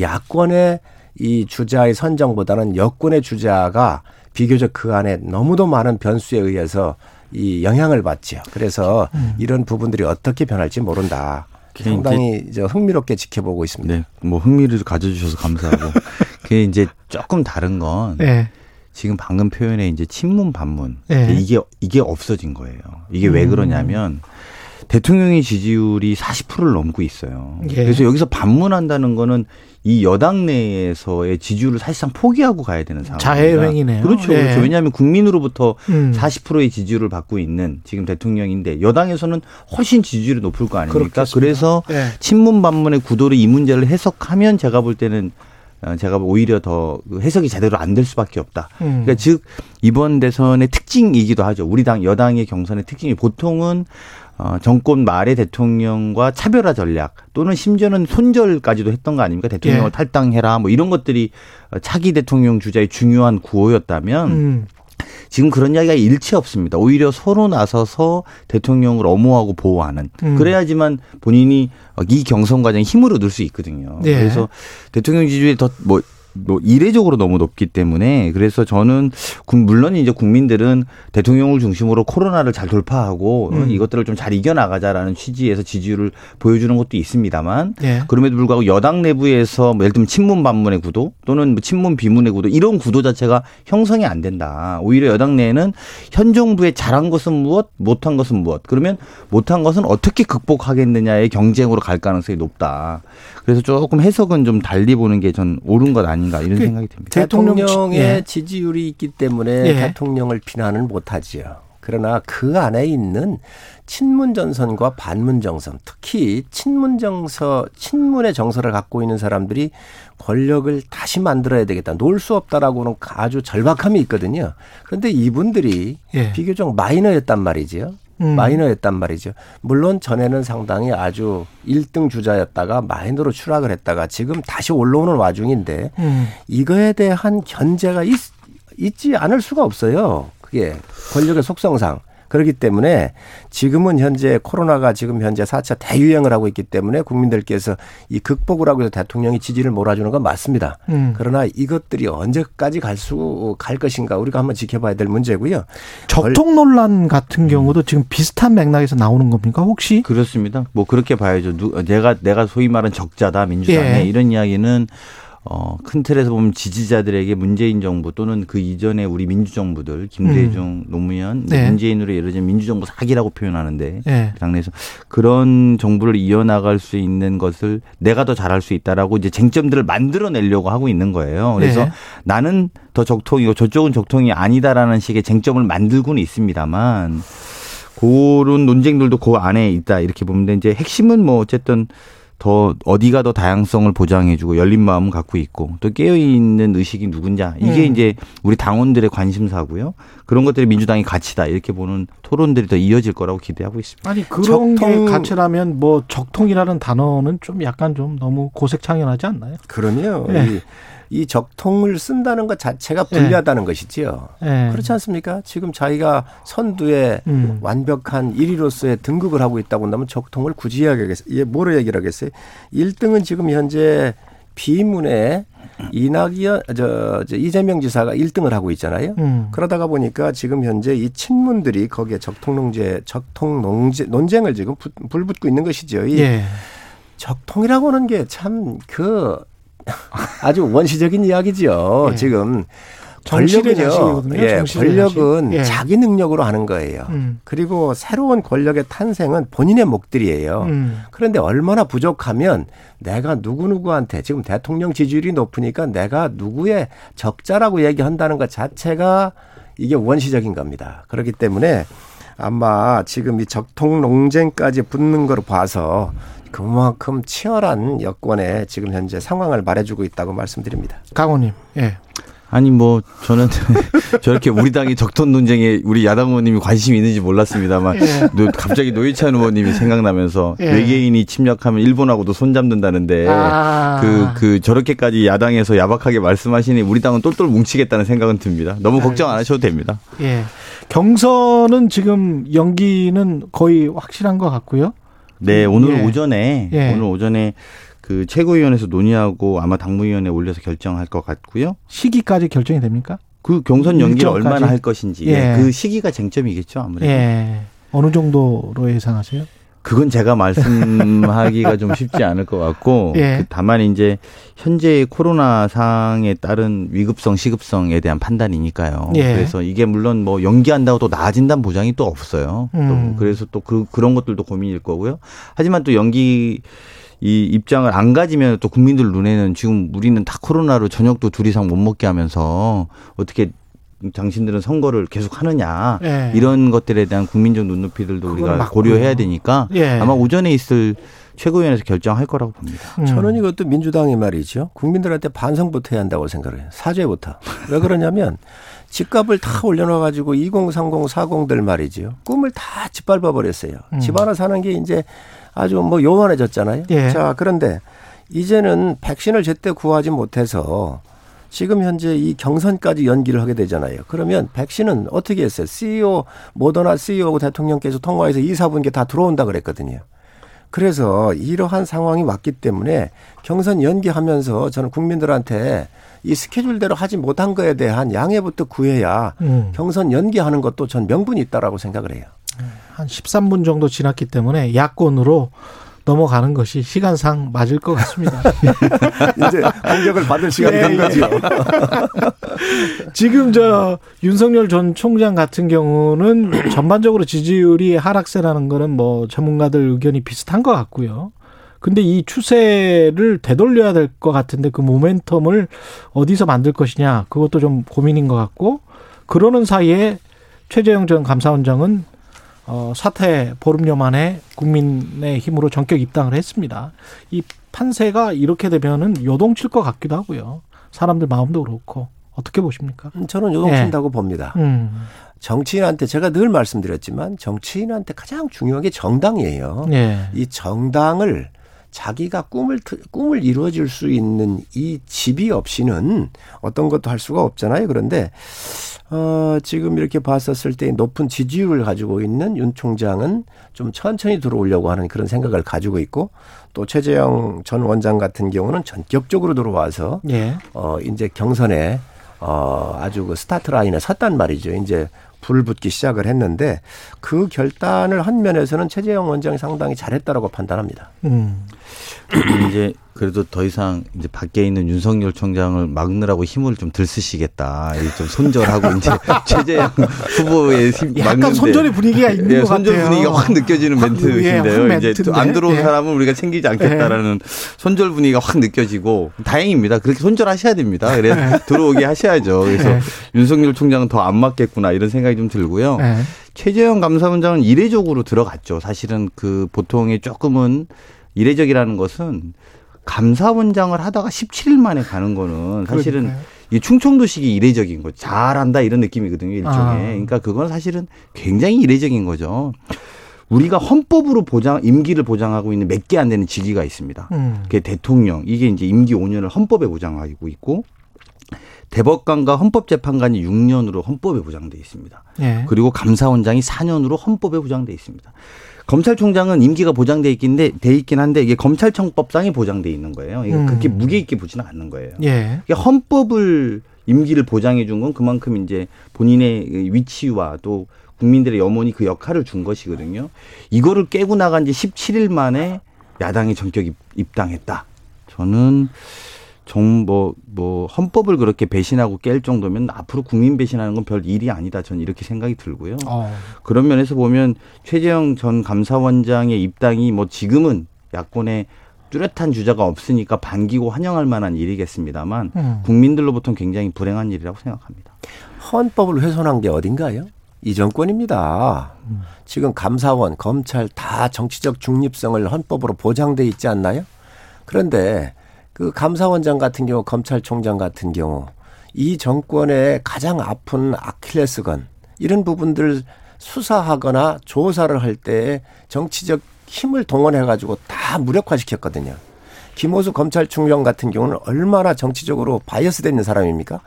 야권의 이 주자의 선정보다는 여권의 주자가 비교적 그 안에 너무도 많은 변수에 의해서 이 영향을 받죠. 그래서 음. 이런 부분들이 어떻게 변할지 모른다. 상당히 이제 흥미롭게 지켜보고 있습니다. 네, 뭐 흥미를 가져주셔서 감사하고 *laughs* 그게 이제 조금 다른 건 네. 지금 방금 표현에 이제 친문 반문 네. 이게 이게 없어진 거예요. 이게 음. 왜 그러냐면 대통령의 지지율이 40%를 넘고 있어요. 예. 그래서 여기서 반문한다는 거는 이 여당 내에서의 지지율을 사실상 포기하고 가야 되는 상황. 자해행위네요. 그렇죠, 예. 그렇죠. 왜냐하면 국민으로부터 음. 40%의 지지율을 받고 있는 지금 대통령인데 여당에서는 훨씬 지지율이 높을 거 아닙니까? 그렇겠습니다. 그래서 예. 친문 반문의 구도로 이 문제를 해석하면 제가 볼 때는 어, 제가 오히려 더그 해석이 제대로 안 될 수밖에 없다. 음. 그러니까 즉 이번 대선의 특징이기도 하죠. 우리 당 여당의 경선의 특징이 보통은 어, 정권 말의 대통령과 차별화 전략 또는 심지어는 손절까지도 했던 거 아닙니까? 대통령을 예. 탈당해라 뭐 이런 것들이 차기 대통령 주자의 중요한 구호였다면 음. 지금 그런 이야기가 일치 없습니다. 오히려 서로 나서서 대통령을 엄호하고 보호하는 음. 그래야지만 본인이 이 경선 과정에 힘을 얻을 수 있거든요. 예. 그래서 대통령 지지율이 더뭐 뭐 이례적으로 너무 높기 때문에 그래서 저는 물론 이제 국민들은 대통령을 중심으로 코로나를 잘 돌파하고 음. 이것들을 좀 잘 이겨나가자라는 취지에서 지지율을 보여주는 것도 있습니다만 예. 그럼에도 불구하고 여당 내부에서 뭐 예를 들면 친문 반문의 구도 또는 뭐 친문 비문의 구도 이런 구도 자체가 형성이 안 된다. 오히려 여당 내에는 현 정부의 잘한 것은 무엇, 못한 것은 무엇. 그러면 못한 것은 어떻게 극복하겠느냐의 경쟁으로 갈 가능성이 높다. 그래서 조금 해석은 좀 달리 보는 게 전 옳은 것 아닌가 이런 그 생각이 듭니다. 대통령의 예. 지지율이 있기 때문에 예. 대통령을 비난은 못하지요. 그러나 그 안에 있는 친문 전선과 반문 정선, 특히 친문 정서, 친문의 정서를 갖고 있는 사람들이 권력을 다시 만들어야 되겠다. 놓을 수 없다라고는 아주 절박함이 있거든요. 그런데 이분들이 예. 비교적 마이너였단 말이지요. 음. 마이너였단 말이죠. 물론 전에는 상당히 아주 1등 주자였다가 마이너로 추락을 했다가 지금 다시 올라오는 와중인데 음. 이거에 대한 견제가 있, 있지 않을 수가 없어요. 그게 권력의 속성상. 그렇기 때문에 지금은 현재 코로나가 지금 현재 4차 대유행을 하고 있기 때문에 국민들께서 이 극복을 하고 해서 대통령이 지지를 몰아주는 건 맞습니다. 음. 그러나 이것들이 언제까지 갈 수, 갈 것인가 우리가 한번 지켜봐야 될 문제고요. 적통 논란 같은 음. 경우도 지금 비슷한 맥락에서 나오는 겁니까 혹시? 그렇습니다. 뭐 그렇게 봐야죠. 내가, 내가 소위 말하는 적자다 민주당에 예. 이런 이야기는 어, 큰 틀에서 보면 지지자들에게 문재인 정부 또는 그 이전에 우리 민주정부들 김대중, 음. 노무현, 네. 문재인으로 예를 들면 민주정부 사기라고 표현하는데 네. 당내에서 그런 정부를 이어나갈 수 있는 것을 내가 더 잘할 수 있다라고 이제 쟁점들을 만들어내려고 하고 있는 거예요. 그래서 네. 나는 더 적통이고 저쪽은 적통이 아니다라는 식의 쟁점을 만들고는 있습니다만 그런 논쟁들도 그 안에 있다 이렇게 보면 되 이제 핵심은 뭐 어쨌든 더 어디가 더 다양성을 보장해주고 열린 마음을 갖고 있고 또 깨어 있는 의식이 누군냐 이게 음. 이제 우리 당원들의 관심사고요. 그런 것들이 민주당의 가치다 이렇게 보는 토론들이 더 이어질 거라고 기대하고 있습니다. 아니 그런 적통... 게 가치라면 뭐 적통이라는 단어는 좀 약간 좀 너무 고색창연하지 않나요? 그러면 네. 이 적통을 쓴다는 것 자체가 예. 불리하다는 네. 것이지요. 네. 그렇지 않습니까? 지금 자기가 선두에 음. 완벽한 1위로서의 등극을 하고 있다고 한다면 적통을 굳이 이야기하겠어요. 뭐로 얘기를 하겠어요? 1등은 지금 현재 비문에 이낙연 저, 저 이재명 지사가 1등을 하고 있잖아요. 음. 그러다가 보니까 지금 현재 이 친문들이 거기에 적통농제 적통농제 논쟁을 지금 불붙고 있는 것이죠. 이 예. 적통이라고 하는 게 참 그 *laughs* 아주 원시적인 이야기죠. 예. 지금 권력은요. 예, 권력은 예. 자기 능력으로 하는 거예요. 음. 그리고 새로운 권력의 탄생은 본인의 목들이에요. 음. 그런데 얼마나 부족하면 내가 누구누구한테 지금 대통령 지지율이 높으니까 내가 누구의 적자라고 얘기한다는 것 자체가 이게 원시적인 겁니다. 그렇기 때문에 아마 지금 이 적통 농쟁까지 붙는 걸 봐서 그만큼 치열한 여권에 지금 현재 상황을 말해주고 있다고 말씀드립니다. 강호님, 예. 아니 뭐 저는 *laughs* 저렇게 우리 당이 적통 논쟁에 우리 야당 의원님이 관심이 있는지 몰랐습니다만 예. 갑자기 노회찬 의원님이 생각나면서 예. 외계인이 침략하면 일본하고도 손잡는다는데 그그 아. 그, 그 저렇게까지 야당에서 야박하게 말씀하시니 우리 당은 똘똘 뭉치겠다는 생각은 듭니다. 너무 걱정 안 하셔도 됩니다. 예. 경선은 지금 연기는 거의 확실한 것 같고요. 네, 오늘 예. 오전에 예. 오늘 오전에 그 최고위원회에서 논의하고 아마 당무위원회 올려서 결정할 것 같고요. 시기까지 결정이 됩니까? 그 경선 연기를 얼마나 할 것인지 예. 그 시기가 쟁점이겠죠 아무래도. 예. 어느 정도로 예상하세요? 그건 제가 말씀하기가 좀 쉽지 않을 것 같고 예. 그 다만 이제 현재의 코로나 상황에 따른 위급성 시급성에 대한 판단이니까요. 예. 그래서 이게 물론 뭐 연기한다고 또 나아진다는 보장이 또 없어요. 음. 또 그래서 또 그 그런 것들도 고민일 거고요. 하지만 또 연기 이 입장을 안 가지면 또 국민들 눈에는 지금 우리는 다 코로나로 저녁도 둘 이상 못 먹게 하면서 어떻게 당신들은 선거를 계속 하느냐 예. 이런 것들에 대한 국민적 눈높이들도 우리가 맞고요. 고려해야 되니까 예. 아마 오전에 있을 최고위원회에서 결정할 거라고 봅니다. 음. 저는 이것도 민주당의 말이죠. 국민들한테 반성부터 해야 한다고 생각을 해요. 사죄부터. 왜 그러냐면 집값을 다 올려놔 가지고 2030, 40들 말이죠. 꿈을 다 짓밟아 버렸어요. 음. 집 하나 사는 게 이제 아주 뭐 요만해졌잖아요. 예. 자, 그런데 이제는 백신을 제때 구하지 못해서 지금 현재 이 경선까지 연기를 하게 되잖아요. 그러면 백신은 어떻게 했어요? CEO, 모더나 CEO하고 대통령께서 통화해서 2, 4분께 다 들어온다 그랬거든요. 그래서 이러한 상황이 왔기 때문에 경선 연기하면서 저는 국민들한테 이 스케줄대로 하지 못한 거에 대한 양해부터 구해야 음. 경선 연기하는 것도 전 명분이 있다라고 생각을 해요. 한 13분 정도 지났기 때문에 야권으로 넘어가는 것이 시간상 맞을 것 같습니다. *laughs* 이제 공격을 받을 시간이 네, 된 거죠. *laughs* 지금 저 윤석열 전 총장 같은 경우는 *clears throat* 전반적으로 지지율이 하락세라는 거는 뭐 전문가들 의견이 비슷한 것 같고요. 근데 이 추세를 되돌려야 될 것 같은데 그 모멘텀을 어디서 만들 것이냐 그것도 좀 고민인 것 같고 그러는 사이에 최재형 전 감사원장은 어, 사태 보름여 만에 국민의 힘으로 전격 입당을 했습니다. 이 판세가 이렇게 되면은 요동칠 것 같기도 하고요. 사람들 마음도 그렇고 어떻게 보십니까? 음, 저는 요동친다고 네. 봅니다. 음. 정치인한테 제가 늘 말씀드렸지만 정치인한테 가장 중요한 게 정당이에요. 네. 이 정당을 자기가 꿈을 꿈을 이루어질 수 있는 이 집이 없이는 어떤 것도 할 수가 없잖아요. 그런데 어, 지금 이렇게 봤었을 때 높은 지지율을 가지고 있는 윤 총장은 좀 천천히 들어오려고 하는 그런 생각을 가지고 있고 또 최재형 전 원장 같은 경우는 전격적으로 들어와서 예. 어, 이제 경선에 어, 아주 그 스타트 라인에 섰단 말이죠. 이제 불 붙기 시작을 했는데 그 결단을 한 면에서는 최재형 원장이 상당히 잘했다라고 판단합니다. 음. 이제 그래도 더 이상 이제 밖에 있는 윤석열 총장을 막느라고 힘을 좀 들 쓰시겠다. 좀 손절하고 이제 *laughs* 최재형 후보의 힘 약간 막는데 손절의 분위기가 있는 예, 것 손절 같아요. 분위기가 확 느껴지는 확, 멘트인데요. 예, 이제 안 들어온 예. 사람은 우리가 챙기지 않겠다라는 예. 손절 분위기가 확 느껴지고 다행입니다. 그렇게 손절하셔야 됩니다. 그래 예. 들어오게 하셔야죠. 그래서 예. 윤석열 총장은 더 안 맞겠구나 이런 생각이 좀 들고요. 최재형 감사원장은 이례적으로 들어갔죠. 사실은 그 보통의 조금은 이례적이라는 것은 감사원장을 하다가 17일 만에 가는 거는 사실은 그러니까요. 이 충청도식이 이례적인 거죠. 잘한다 이런 느낌이거든요, 일종의. 아. 그러니까 그건 사실은 굉장히 이례적인 거죠. 우리가 헌법으로 보장 임기를 보장하고 있는 몇 개 안 되는 직위가 있습니다. 음. 그게 대통령 이게 이제 임기 5년을 헌법에 보장하고 있고 대법관과 헌법재판관이 6년으로 헌법에 보장돼 있습니다. 예. 그리고 감사원장이 4년으로 헌법에 보장돼 있습니다. 검찰총장은 임기가 보장돼 있긴데 돼 있긴 한데 이게 검찰청법상에 보장돼 있는 거예요. 이게 음. 그렇게 무게 있게 보지는 않는 거예요. 예. 이게 헌법을 임기를 보장해 준 건 그만큼 이제 본인의 위치와 또 국민들의 염원이 그 역할을 준 것이거든요. 이거를 깨고 나간 지 17일 만에 야당의 전격 입당했다. 저는 정뭐 뭐 헌법을 그렇게 배신하고 깰 정도면 앞으로 국민 배신하는 건 별 일이 아니다. 저는 이렇게 생각이 들고요. 어. 그런 면에서 보면 최재형 전 감사원장의 입당이 뭐 지금은 야권의 뚜렷한 주자가 없으니까 반기고 환영할 만한 일이겠습니다만 음. 국민들로부터는 굉장히 불행한 일이라고 생각합니다. 헌법을 훼손한 게 어딘가요? 이 정권입니다. 음. 지금 감사원, 검찰 다 정치적 중립성을 헌법으로 보장돼 있지 않나요? 그런데 그 감사원장 같은 경우, 검찰총장 같은 경우 이 정권의 가장 아픈 아킬레스건 이런 부분들 수사하거나 조사를 할 때 정치적 힘을 동원해 가지고 다 무력화시켰거든요. 김오수 검찰총장 같은 경우는 얼마나 정치적으로 bias 되는 사람입니까?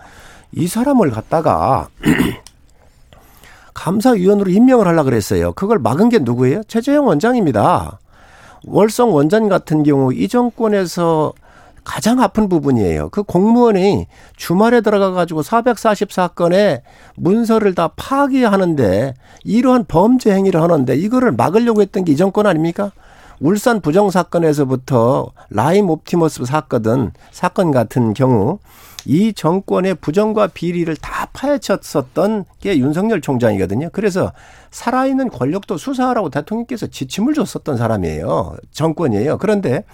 이 사람을 갖다가 *clears throat* 감사위원으로 임명을 하려 그랬어요. 그걸 막은 게 누구예요? 최재형 원장입니다. 월성 원전 같은 경우 이 정권에서 가장 아픈 부분이에요. 그 공무원이 주말에 들어가 가지고 444건의 문서를 다 파기하는데 이러한 범죄 행위를 하는데 이거를 막으려고 했던 게 이 정권 아닙니까? 울산 부정 사건에서부터 라임 옵티머스 사건 사건 같은 경우 이 정권의 부정과 비리를 다 파헤쳤었던 게 윤석열 총장이거든요. 그래서 살아있는 권력도 수사하라고 대통령께서 지침을 줬었던 사람이에요. 정권이에요. 그런데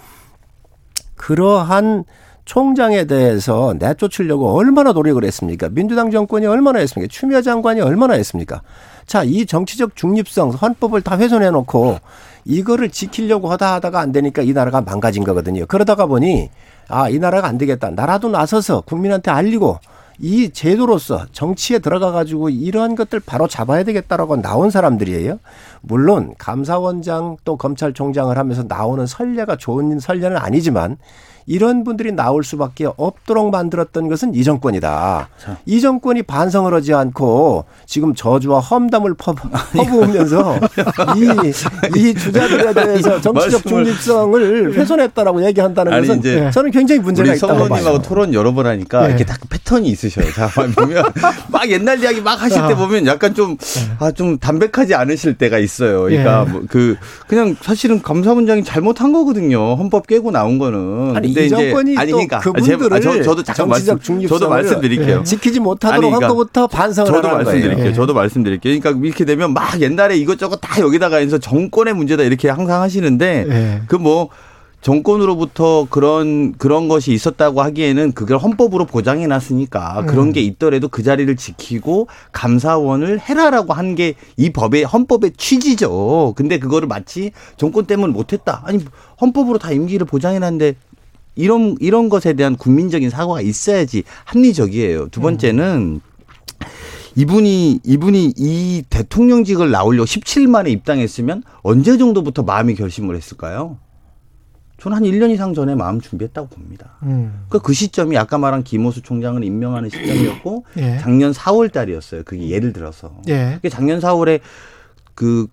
그러한 총장에 대해서 내쫓으려고 얼마나 노력을 했습니까? 민주당 정권이 얼마나 했습니까? 추미애 장관이 얼마나 했습니까? 자, 이 정치적 중립성, 헌법을 다 훼손해 놓고 이거를 지키려고 하다 하다가 안 되니까 이 나라가 망가진 거거든요. 그러다가 보니 아, 이 나라가 안 되겠다. 나라도 나서서 국민한테 알리고 이 제도로서 정치에 들어가 가지고 이러한 것들 바로 잡아야 되겠다라고 나온 사람들이에요. 물론 감사원장 또 검찰총장을 하면서 나오는 선례가 좋은 선례는 아니지만 이런 분들이 나올 수밖에 없도록 만들었던 것은 이 정권이다. 자. 이 정권이 반성을 하지 않고 지금 저주와 험담을 퍼부, 으면서 이, 이 주자들에 대해서 정치적 중립성을 훼손했다라고 얘기한다는 아니, 것은 이제 저는 굉장히 문제가 있다고 봐요. 성원님하고 토론 여러 번 하니까 네. 이렇게 딱 패턴이 있으셔요. 자, 보면 막 옛날 이야기 막 하실 때 아. 보면 약간 좀, 네. 아, 좀 담백하지 않으실 때가 있어요. 그러니까 네. 뭐 그, 그냥 사실은 감사원장이 잘못한 거거든요. 헌법 깨고 나온 거는. 아니, 근데 이 정권이 아니, 그러니까. 그분들을 아, 저, 저도 잠깐 말씀, 저도 말씀드릴게요. 예. 지키지 못하도록 아니, 그러니까 한 것부터 반성을 저도 말씀드릴게요. 거예요. 저도 말씀드릴게요. 그러니까 이렇게 되면 막 옛날에 이것저것 다 여기다가 해서 정권의 문제다 이렇게 항상 하시는데 예. 그뭐 정권으로부터 그런 그런 것이 있었다고 하기에는 그걸 헌법으로 보장해 놨으니까 음. 그런 게 있더라도 그 자리를 지키고 감사원을 해라라고 한 게 이 법의 헌법의 취지죠. 근데 그거를 마치 정권 때문에 못 했다. 아니 헌법으로 다 임기를 보장해 놨는데 이런 이런 것에 대한 국민적인 사과가 있어야지 합리적이에요. 두 번째는 이분이 이분이 이 대통령직을 나오려고 17일 만에 입당했으면 언제 정도부터 마음이 결심을 했을까요? 저는 한 1년 이상 전에 마음 준비했다고 봅니다. 음. 그러니까 그 시점이 아까 말한 김호수 총장을 임명하는 시점이었고 예. 작년 4월 달이었어요. 그게 예를 들어서. 예. 작년 4월에 그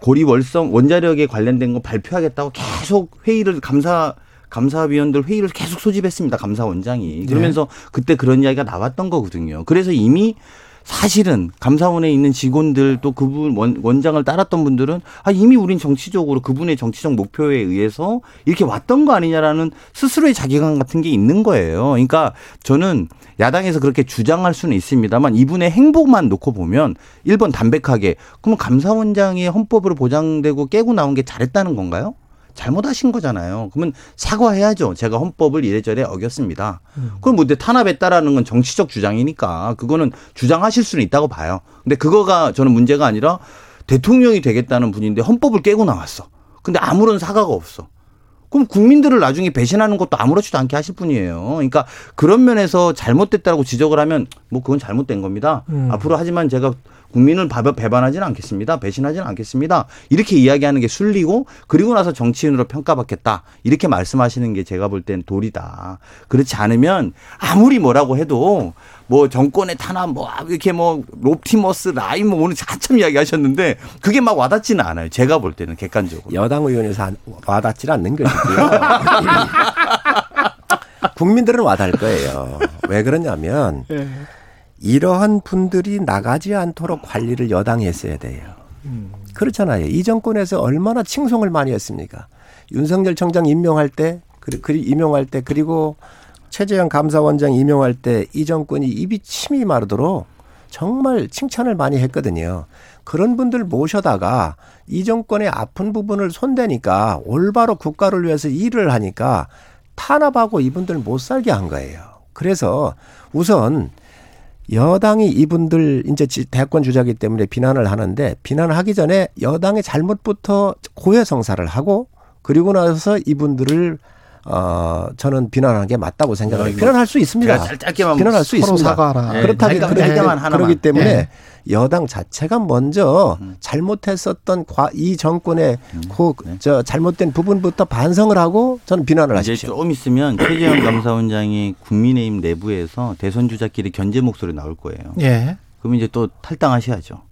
고리 월성 원자력에 관련된 거 발표하겠다고 계속 회의를 감사 감사위원들 회의를 계속 소집했습니다. 감사원장이. 네. 그러면서 네. 그때 그런 이야기가 나왔던 거거든요. 그래서 이미 사실은 감사원에 있는 직원들 또 그분 원, 장을 따랐던 분들은 아 이미 우린 정치적으로 그분의 정치적 목표에 의해서 이렇게 왔던 거 아니냐라는 스스로의 자기감 같은 게 있는 거예요. 그러니까 저는 야당에서 그렇게 주장할 수는 있습니다만 이분의 행복만 놓고 보면 1번 담백하게 그러면 감사원장이 헌법으로 보장되고 깨고 나온 게 잘했다는 건가요? 잘못하신 거잖아요. 그러면 사과해야죠. 제가 헌법을 이래저래 어겼습니다. 음. 그럼 뭐 탄압했다라는 건 정치적 주장이니까 그거는 주장하실 수는 있다고 봐요. 근데 그거가 저는 문제가 아니라 대통령이 되겠다는 분인데 헌법을 깨고 나왔어. 근데 아무런 사과가 없어. 그럼 국민들을 나중에 배신하는 것도 아무렇지도 않게 하실 분이에요. 그러니까 그런 면에서 잘못됐다고 지적을 하면 뭐 그건 잘못된 겁니다. 음. 앞으로 하지만 제가 국민을 배반하지는 않겠습니다. 배신하지는 않겠습니다. 이렇게 이야기하는 게 순리고 그리고 나서 정치인으로 평가받겠다. 이렇게 말씀하시는 게 제가 볼 땐 도리다. 그렇지 않으면 아무리 뭐라고 해도 뭐 정권의 탄압 뭐 이렇게 뭐 롭티머스 라임 뭐 오늘 한참 이야기하셨는데 그게 막 와닿지는 않아요. 제가 볼 때는 객관적으로. 여당 의원에서 와닿지 않는 것이고요. *laughs* 국민들은 와닿을 거예요. 왜 그러냐면 네. 이러한 분들이 나가지 않도록 관리를 여당이 했어야 돼요. 그렇잖아요. 이 정권에서 얼마나 칭송을 많이 했습니까? 윤석열 청장 임명할 때, 임명할 때, 그리고 최재형 감사원장 임명할 때 이 정권이 입이 침이 마르도록 정말 칭찬을 많이 했거든요. 그런 분들 모셔다가 이 정권의 아픈 부분을 손대니까 올바로 국가를 위해서 일을 하니까 탄압하고 이분들 못 살게 한 거예요. 그래서 우선 여당이 이분들 이제 대권 주자기 때문에 비난을 하는데 비난을 하기 전에 여당의 잘못부터 고해성사를 하고 그리고 나서 이분들을 어 저는 비난하는 게 맞다고 생각해요. 네, 비난할 수 있습니다. 짧게만 비난할 수 있습니다. 네, 그렇다기 그러기, 그러기 때문에 네. 여당 자체가 먼저 음. 잘못했었던 과, 이 정권의 음. 그, 네. 저 잘못된 부분부터 반성을 하고 저는 비난을 하십시오. 조금 있으면 최재형 감사원장이 국민의힘 내부에서 대선 주자끼리 견제 목소리 나올 거예요. 예. 그럼 이제 또 탈당하셔야죠.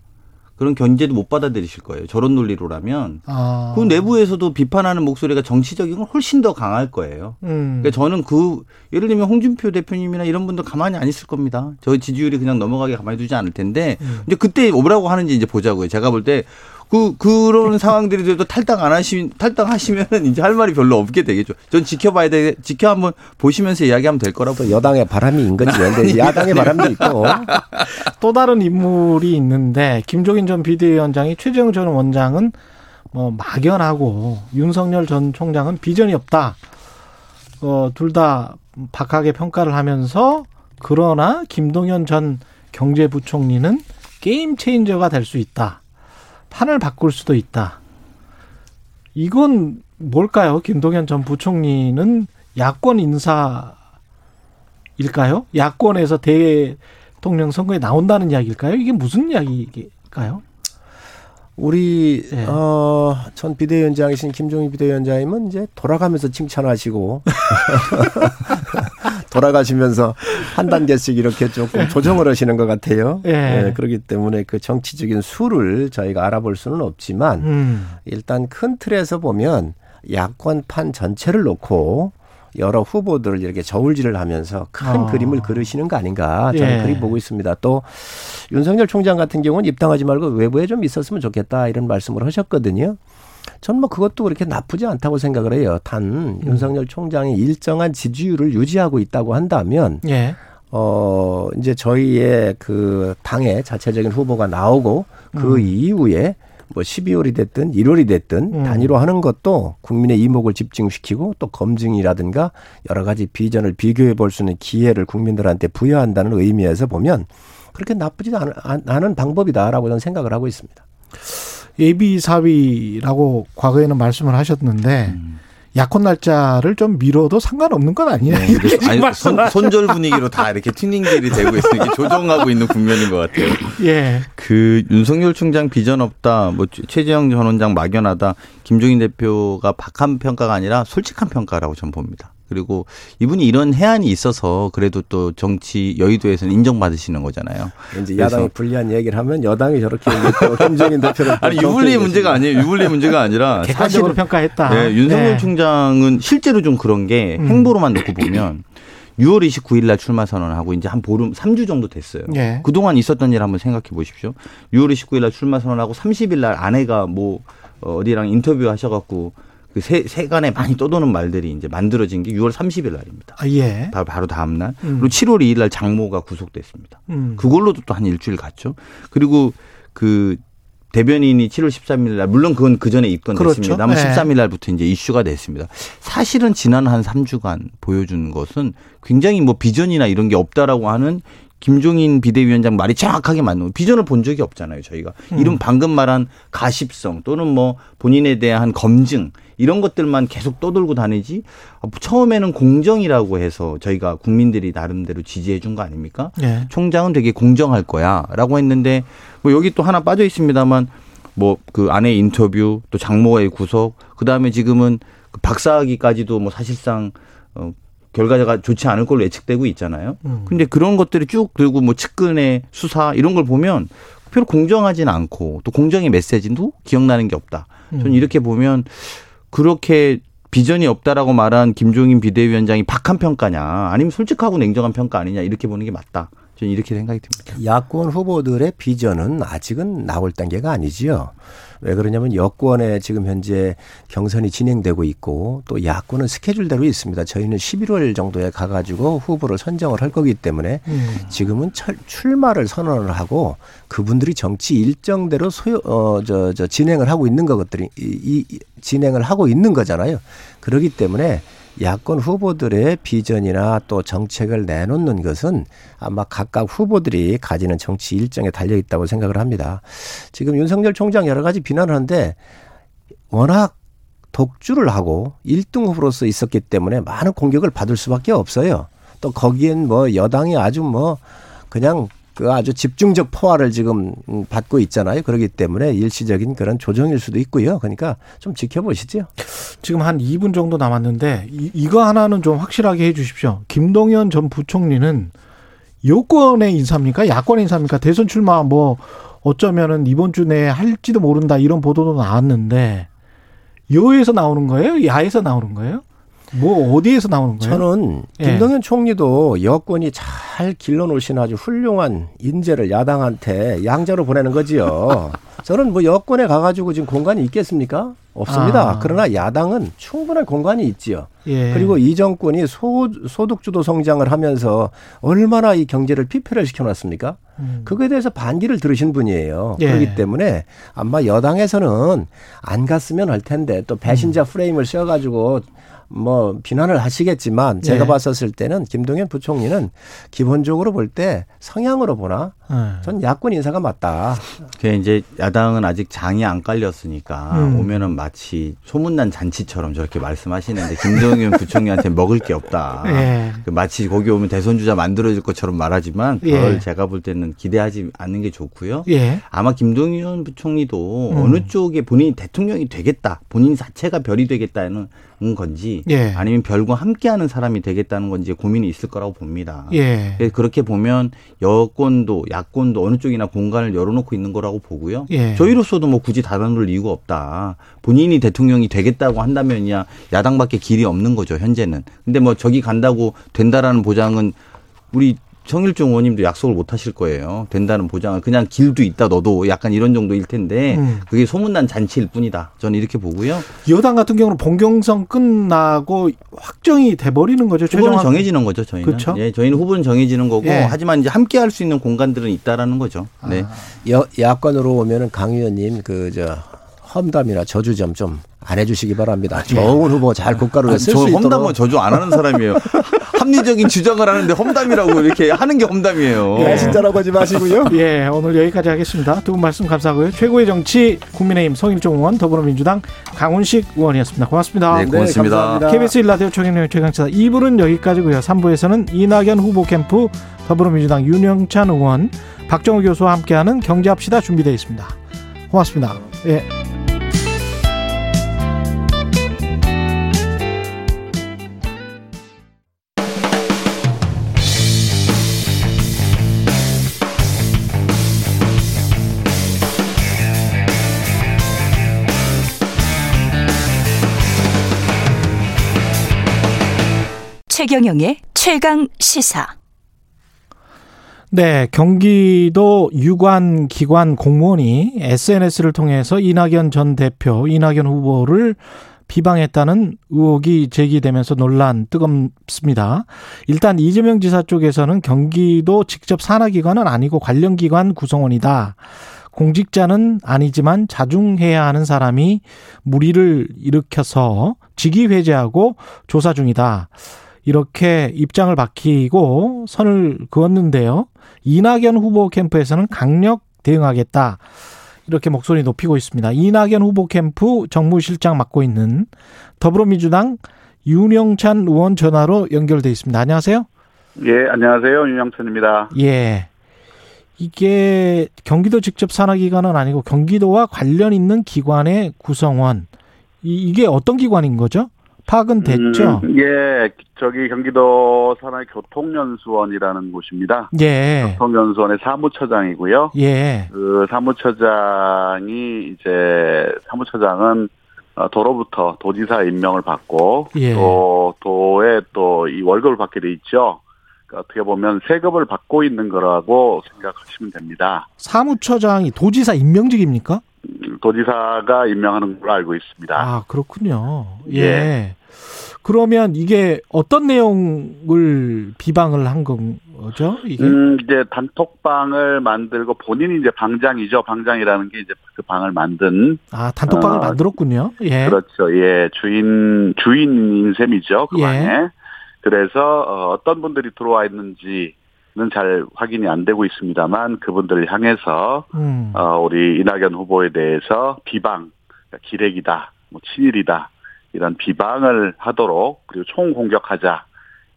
그런 견제도 못 받아들이실 거예요. 저런 논리로라면. 아. 그 내부에서도 비판하는 목소리가 정치적인 건 훨씬 더 강할 거예요. 음. 그러니까 저는 그 예를 들면 홍준표 대표님이나 이런 분들 가만히 안 있을 겁니다. 저 지지율이 그냥 넘어가게 가만히 두지 않을 텐데 음. 이제 그때 뭐라고 하는지 이제 보자고요. 제가 볼 때 그 그런 상황들이 돼도 탈당 안 하시 탈당하시면은 이제 할 말이 별로 없게 되겠죠. 전 지켜봐야 돼. 지켜 한번 보시면서 이야기하면 될 거라고. 여당의 바람이 있는 거지. 근데 야당의 바람도 있고. *laughs* 또 다른 인물이 있는데 김종인 전 비대위원장이 최재형 전 원장은 뭐 막연하고 윤석열 전 총장은 비전이 없다. 어, 둘 다 박하게 평가를 하면서 그러나 김동연 전 경제부총리는 게임 체인저가 될 수 있다. 판을 바꿀 수도 있다. 이건 뭘까요? 김동연 전 부총리는 야권 인사일까요? 야권에서 대통령 선거에 나온다는 이야기일까요? 이게 무슨 이야기일까요? 우리 네. 어전 비대위원장이신 김종인 비대위원장님은 이제 돌아가면서 칭찬하시고 *laughs* 돌아가시면서 한 단계씩 이렇게 조금 조정을 하시는 것 같아요. 예. 네, 그렇기 때문에 그 정치적인 수를 저희가 알아볼 수는 없지만 음. 일단 큰 틀에서 보면 야권판 전체를 놓고 여러 후보들을 이렇게 저울질을 하면서 큰 어. 그림을 그리시는 거 아닌가 저는 예. 그리 보고 있습니다. 또 윤석열 총장 같은 경우는 입당하지 말고 외부에 좀 있었으면 좋겠다 이런 말씀을 하셨거든요. 전 뭐 그것도 그렇게 나쁘지 않다고 생각을 해요. 단 음. 윤석열 총장이 일정한 지지율을 유지하고 있다고 한다면 예. 어 이제 저희의 그 당의 자체적인 후보가 나오고 그 음. 이후에 뭐 12월이 됐든 1월이 됐든 음. 단위로 하는 것도 국민의 이목을 집중시키고 또 검증이라든가 여러 가지 비전을 비교해 볼 수 있는 기회를 국민들한테 부여한다는 의미에서 보면 그렇게 나쁘지 않은 방법이다라고 저는 생각을 하고 있습니다. 예비 사위라고 과거에는 말씀을 하셨는데 음. 약혼 날짜를 좀 미뤄도 상관없는 건 아니냐. 네, 아니, *laughs* 손, 손절 분위기로 다 이렇게 튜닝들이 되고 있으니 조정하고 있는 국면인 것 같아요. 예. 그 윤석열 총장 비전 없다, 뭐 최재형 전 원장 막연하다, 김종인 대표가 박한 평가가 아니라 솔직한 평가라고 저는 봅니다. 그리고 이분이 이런 해안이 있어서 그래도 또 정치 여의도에서는 인정받으시는 거잖아요. 이제 야당이 불리한 얘기를 하면 여당이 저렇게 *laughs* 김정인 대표를 아니 유불리의 문제가 아니에요. 유불리의 문제가 아니라 *laughs* 객관적으로 평가했다. 네, 윤석열 네. 총장은 실제로 좀 그런 게 음. 행보로만 놓고 보면 6월 29일 날 출마 선언을 하고 이제 한 보름 3주 정도 됐어요. 네. 그동안 있었던 일 한번 생각해 보십시오. 6월 29일 날 출마 선언하고 30일 날 아내가 뭐 어디랑 인터뷰 하셔 갖고 그 세, 세간에 많이 떠도는 말들이 이제 만들어진 게 6월 30일 날입니다. 아, 예. 바로, 바로 다음 날. 음. 그리고 7월 2일 날 장모가 구속됐습니다. 음. 그걸로도 또 한 일주일 갔죠. 그리고 그 대변인이 7월 13일 날 물론 그건 그 전에 입건됐습니다. 그렇죠. 네. 13일 날부터 이제 이슈가 됐습니다. 사실은 지난 한 3주간 보여준 것은 굉장히 뭐 비전이나 이런 게 없다라고 하는 김종인 비대위원장 말이 정확하게 맞는 비전을 본 적이 없잖아요. 저희가 음. 이런 방금 말한 가십성 또는 뭐 본인에 대한 검증 이런 것들만 계속 떠돌고 다니지 처음에는 공정이라고 해서 저희가 국민들이 나름대로 지지해 준 거 아닙니까? 네. 총장은 되게 공정할 거야라고 했는데 뭐 여기 또 하나 빠져 있습니다만 뭐 그 아내 인터뷰 또 장모의 구속 그다음에 지금은 그 박사학위까지도 뭐 사실상 어 결과가 좋지 않을 걸로 예측되고 있잖아요. 음. 근데 그런 것들이 쭉 들고 뭐 측근의 수사 이런 걸 보면 별로 공정하지는 않고 또 공정의 메시지도 기억나는 게 없다. 저는 음. 이렇게 보면 그렇게 비전이 없다라고 말한 김종인 비대위원장이 박한 평가냐 아니면 솔직하고 냉정한 평가 아니냐 이렇게 보는 게 맞다. 저는 이렇게 생각이 듭니다. 야권 후보들의 비전은 아직은 나올 단계가 아니지요. 왜 그러냐면 여권에 지금 현재 경선이 진행되고 있고 또 야권은 스케줄대로 있습니다. 저희는 11월 정도에 가가지고 후보를 선정을 할 거기 때문에 음. 지금은 철, 출마를 선언을 하고 그분들이 정치 일정대로 소요 어저 저 진행을 하고 있는 것들이 이, 이 진행을 하고 있는 거잖아요. 그렇기 때문에 야권 후보들의 비전이나 또 정책을 내놓는 것은 아마 각각 후보들이 가지는 정치 일정에 달려 있다고 생각을 합니다. 지금 윤석열 총장 여러 가지 비난을 하는데 워낙 독주를 하고 1등 후보로서 있었기 때문에 많은 공격을 받을 수밖에 없어요. 또 거기엔 뭐 여당이 아주 뭐 그냥 그 아주 집중적 포화를 지금 받고 있잖아요. 그렇기 때문에 일시적인 그런 조정일 수도 있고요. 그러니까 좀 지켜보시죠. 지금 한 2분 정도 남았는데 이, 이거 하나는 좀 확실하게 해 주십시오. 김동연 전 부총리는 여권의 인사입니까? 야권의 인사입니까? 대선 출마 뭐 어쩌면은 이번 주 내에 할지도 모른다 이런 보도도 나왔는데 여에서 나오는 거예요? 야에서 나오는 거예요? 뭐 어디에서 나오는 거예요? 저는 예. 김동연 예. 총리도 여권이 잘 길러놓으신 아주 훌륭한 인재를 야당한테 양자로 보내는 거지요. *laughs* 저는 뭐 여권에 가가지고 지금 공간이 있겠습니까? 없습니다. 아. 그러나 야당은 충분한 공간이 있지요. 예. 그리고 이 정권이 소, 소득주도 성장을 하면서 얼마나 이 경제를 피폐를 시켜놨습니까? 음. 그거에 대해서 반기를 들으신 분이에요. 예. 그렇기 때문에 아마 여당에서는 안 갔으면 할 텐데 또 배신자 음. 프레임을 씌워가지고 뭐 비난을 하시겠지만 제가 네. 봤었을 때는 김동연 부총리는 기본적으로 볼 때 성향으로 보나 네. 전 야권 인사가 맞다. 그 이제 야당은 아직 장이 안 깔렸으니까 음. 오면은 마치 소문난 잔치처럼 저렇게 말씀하시는데 김동연 *laughs* 부총리한테 먹을 게 없다. 네. 그 마치 거기 오면 대선 주자 만들어질 것처럼 말하지만 그걸 예. 제가 볼 때는 기대하지 않는 게 좋고요. 예. 아마 김동연 부총리도 음. 어느 쪽에 본인이 대통령이 되겠다, 본인 자체가 별이 되겠다는 건지 예. 아니면 별과 함께하는 사람이 되겠다는 건지 고민이 있을 거라고 봅니다. 예. 그렇게 보면 여권도 야권도 어느 쪽이나 공간을 열어놓고 있는 거라고 보고요. 예. 저희로서도 뭐 굳이 다른놓을 이유가 없다. 본인이 대통령이 되겠다고 한다면야 야당밖에 길이 없는 거죠 현재는. 근데 뭐 저기 간다고 된다라는 보장은 우리 정일종 의원님도 약속을 못 하실 거예요. 된다는 보장은 그냥 길도 있다 너도 약간 이런 정도일 텐데 음. 그게 소문난 잔치일 뿐이다. 저는 이렇게 보고요. 여당 같은 경우는 본경선 끝나고 확정이 돼 버리는 거죠. 후보는 정해지는 거죠. 저희는. 그렇죠? 예, 저희는 후보는 정해지는 거고 예. 하지만 이제 함께 할 수 있는 공간들은 있다라는 거죠. 네. 아. 여, 야권으로 오면은 강 의원님 그 저 험담이나 저주점 좀안 해주시기 바랍니다. 예. 좋은 후보 잘 국가로 쓸수 있도록. 험담은 저주 안 하는 사람이에요. *laughs* 합리적인 주장을 하는데 험담이라고 이렇게 하는 게 험담이에요. 예, 진짜라고 하지 마시고요. *laughs* 예, 오늘 여기까지 하겠습니다. 두 분 말씀 감사하고요. 최고의 정치 국민의힘 성일종 의원 더불어민주당 강훈식 의원이었습니다. 고맙습니다. 네, 고맙습니다. 네, KBS 일라디오 최경영 최강차 2부는 여기까지고요. 3부에서는 이낙연 후보 캠프 더불어민주당 윤영찬 의원 박정우 교수와 함께하는 경제합시다 준비되어 있습니다. 고맙습니다. 예. 최경영의 최강 시사. 네, 경기도 유관 기관 공무원이 SNS를 통해서 이낙연 전 대표, 이낙연 후보를 비방했다는 의혹이 제기되면서 논란 뜨겁습니다. 일단 이재명 지사 쪽에서는 경기도 직접 산하기관은 아니고 관련 기관 구성원이다. 공직자는 아니지만 자중해야 하는 사람이 무리를 일으켜서 직위 회제하고 조사 중이다. 이렇게 입장을 밝히고 선을 그었는데요. 이낙연 후보 캠프에서는 강력 대응하겠다. 이렇게 목소리 높이고 있습니다. 이낙연 후보 캠프 정무실장 맡고 있는 더불어민주당 윤영찬 의원 전화로 연결돼 있습니다. 안녕하세요. 예, 안녕하세요. 윤영찬입니다. 예. 이게 경기도 직접 산하기관은 아니고 경기도와 관련 있는 기관의 구성원. 이게 어떤 기관인 거죠? 파악은 됐죠? 음, 예, 저기 경기도 산하 교통연수원이라는 곳입니다. 예. 교통연수원의 사무처장이고요. 예. 그 사무처장이 이제 사무처장은 어, 도로부터 도지사 임명을 받고 예. 또 도에 또 이 월급을 받게 돼 있죠. 그러니까 어떻게 보면 세급을 받고 있는 거라고 생각하시면 됩니다. 사무처장이 도지사 임명직입니까? 도지사가 임명하는 걸로 알고 있습니다. 아, 그렇군요. 예. 예. 그러면 이게 어떤 내용을 비방을 한 거죠? 이게? 음, 이제 단톡방을 만들고 본인이 이제 방장이죠. 방장이라는 게 이제 그 방을 만든. 아, 단톡방을 어, 만들었군요. 예. 그렇죠. 예. 주인, 주인인 셈이죠. 그 예. 방에. 그래서 어, 어떤 분들이 들어와 있는지 잘 확인이 안 되고 있습니다만 그분들을 향해서 음. 어, 우리 이낙연 후보에 대해서 비방, 그러니까 기레기다, 뭐 친일이다 이런 비방을 하도록 그리고 총 공격하자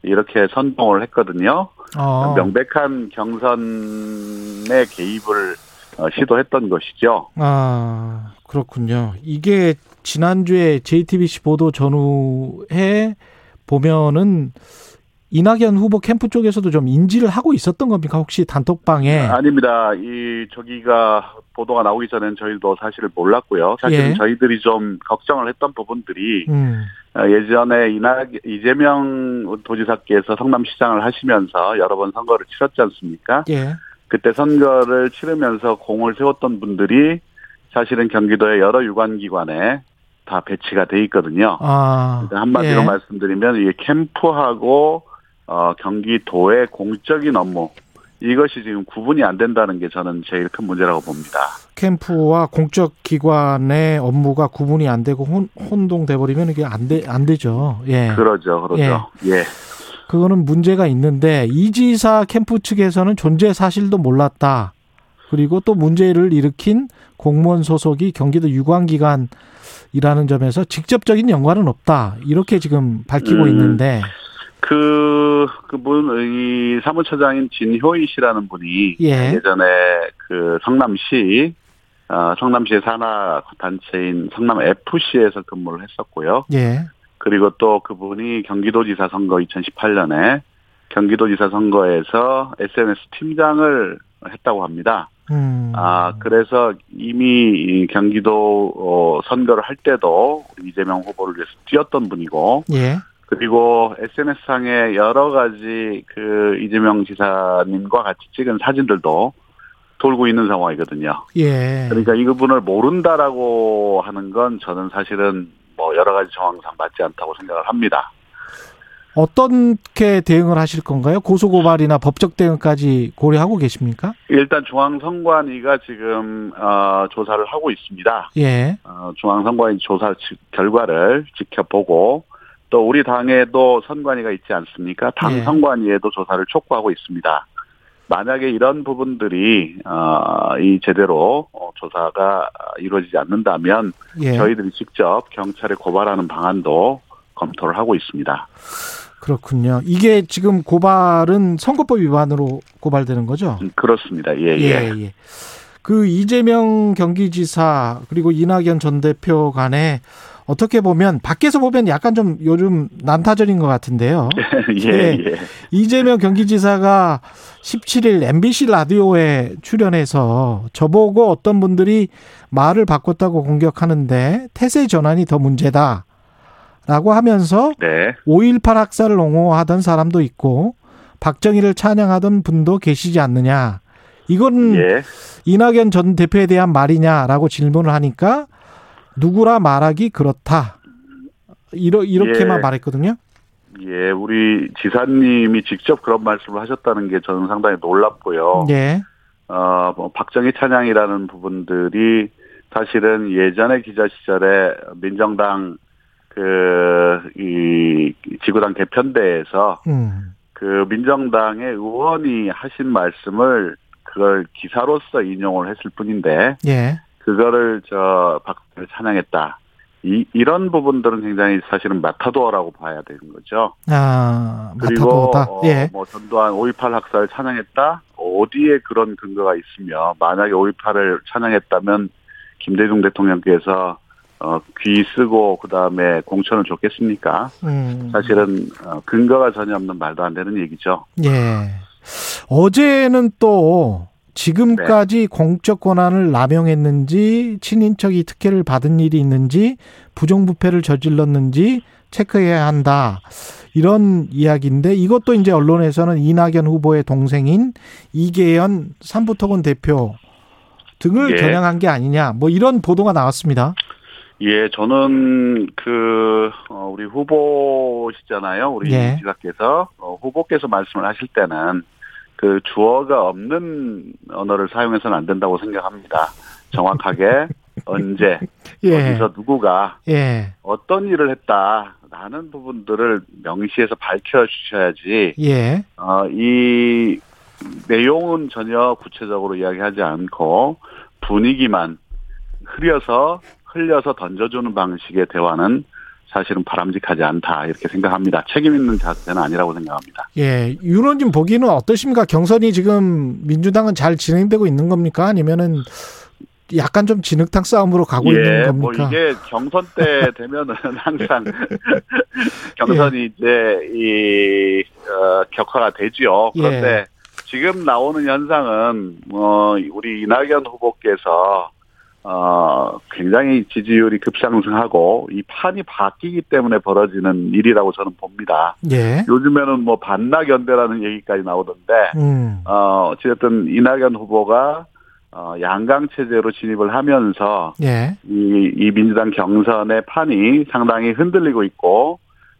이렇게 선동을 했거든요. 어. 명백한 경선에 개입을 어, 시도했던 것이죠. 아 그렇군요. 이게 지난주에 JTBC 보도 전후에 보면은 이낙연 후보 캠프 쪽에서도 좀 인지를 하고 있었던 겁니까? 혹시 단톡방에? 아닙니다. 이 저기가 보도가 나오기 전엔 저희도 사실을 몰랐고요. 사실은 예. 저희들이 좀 걱정을 했던 부분들이 음. 어, 예전에 이낙 이재명 도지사께서 성남시장을 하시면서 여러 번 선거를 치렀지 않습니까? 예. 그때 선거를 치르면서 공을 세웠던 분들이 사실은 경기도의 여러 유관기관에 다 배치가 돼 있거든요. 아, 한마디로 예. 말씀드리면 이게 캠프하고 어, 경기도의 공적인 업무 이것이 지금 구분이 안 된다는 게 저는 제일 큰 문제라고 봅니다. 캠프와 공적 기관의 업무가 구분이 안 되고 혼, 혼동돼 버리면 이게 안 돼, 안 되죠. 예. 그러죠. 그러죠. 예. 예. 그거는 문제가 있는데 이지사 캠프 측에서는 존재 사실도 몰랐다. 그리고 또 문제를 일으킨 공무원 소속이 경기도 유관기관이라는 점에서 직접적인 연관은 없다. 이렇게 지금 밝히고 음. 있는데 그, 그분, 이 사무처장인 진효희 씨라는 분이 예. 전에그 성남시, 어, 성남시의 산하 단체인 성남 FC에서 근무를 했었고요. 예. 그리고 또 그분이 경기도지사 선거 2018년에 경기도지사 선거에서 SNS 팀장을 했다고 합니다. 음. 아, 그래서 이미 경기도 어, 선거를 할 때도 이재명 후보를 위해서 뛰었던 분이고, 예. 그리고 SNS상에 여러 가지 그 이재명 지사님과 같이 찍은 사진들도 돌고 있는 상황이거든요. 예. 그러니까 이분을 모른다라고 하는 건 저는 사실은 뭐 여러 가지 정황상 맞지 않다고 생각을 합니다. 어떻게 대응을 하실 건가요? 고소고발이나 법적 대응까지 고려하고 계십니까? 일단 중앙선관위가 지금 어, 조사를 하고 있습니다. 예. 어, 중앙선관위 조사 결과를 지켜보고 또 우리 당에도 선관위가 있지 않습니까? 당 예. 선관위에도 조사를 촉구하고 있습니다. 만약에 이런 부분들이 어, 이 제대로 어, 조사가 이루어지지 않는다면 예. 저희들이 직접 경찰에 고발하는 방안도 검토를 하고 있습니다. 그렇군요. 이게 지금 고발은 선거법 위반으로 고발되는 거죠? 음, 그렇습니다. 예, 예. 예, 예. 그 이재명 경기지사 그리고 이낙연 전 대표 간에 어떻게 보면 밖에서 보면 약간 좀 요즘 난타전인 것 같은데요. *laughs* 예, 예. 예. 이재명 경기지사가 17일 MBC 라디오에 출연해서 저보고 어떤 분들이 말을 바꿨다고 공격하는데 태세 전환이 더 문제다. 라고 하면서 네. 5.18 학살을 옹호하던 사람도 있고 박정희를 찬양하던 분도 계시지 않느냐. 이건 예. 이낙연 전 대표에 대한 말이냐라고 질문을 하니까 누구라 말하기 그렇다. 이러, 이렇게만 예. 말했거든요. 예, 우리 지사님이 직접 그런 말씀을 하셨다는 게 저는 상당히 놀랍고요. 예. 어, 뭐 박정희 찬양이라는 부분들이 사실은 예전의 기자 시절에 민정당 그, 이, 지구당 개편대에서 음. 그 민정당의 의원이 하신 말씀을 그걸 기사로서 인용을 했을 뿐인데 예. 그거를 저 박수를 찬양했다. 이, 이런 부분들은 굉장히 사실은 마타도어라고 봐야 되는 거죠. 아, 그리고 어, 예. 뭐 전두환 5.18 학살을 찬양했다. 어디에 그런 근거가 있으며 만약에 5.18을 찬양했다면 김대중 대통령께서 어, 귀 쓰고 그 다음에 공천을 줬겠습니까? 음. 사실은 어, 근거가 전혀 없는 말도 안 되는 얘기죠. 예. 어제는 또 지금까지 네. 공적 권한을 남용했는지 친인척이 특혜를 받은 일이 있는지 부정부패를 저질렀는지 체크해야 한다. 이런 이야기인데 이것도 이제 언론에서는 이낙연 후보의 동생인 이계연 삼부토건 대표 등을 예. 겨냥한 게 아니냐 뭐 이런 보도가 나왔습니다. 예, 저는 그 어, 우리 후보시잖아요. 우리 예. 지사께서 어, 후보께서 말씀을 하실 때는 그 주어가 없는 언어를 사용해서는 안 된다고 생각합니다. 정확하게 *laughs* 언제 예. 어디서 누구가 예. 어떤 일을 했다라는 부분들을 명시해서 밝혀 주셔야지. 예. 어, 이 내용은 전혀 구체적으로 이야기하지 않고 분위기만 흐려서 흘려서 던져주는 방식의 대화는 사실은 바람직하지 않다 이렇게 생각합니다. 책임 있는 자세는 아니라고 생각합니다. 예, 윤원님 보기는 어떠십니까? 경선이 지금 민주당은 잘 진행되고 있는 겁니까? 아니면은 약간 좀 진흙탕 싸움으로 가고 예, 있는 뭐 겁니까? 뭐 이게 경선 때 *laughs* 되면은 항상 *laughs* 경선이 예. 이제 이 어, 격화가 되죠. 그런데 예. 지금 나오는 현상은 뭐 우리 이낙연 후보께서 어, 굉장히 지지율이 급상승하고 이 판이 바뀌기 때문에 벌어지는 일이라고 저는 봅니다. 예. 요즘에는 뭐 반낙 연대라는 얘기까지 나오던데, 음. 어, 어쨌든 이낙연 후보가 어, 양강 체제로 진입을 하면서 예. 이, 이 민주당 경선의 판이 상당히 흔들리고 있고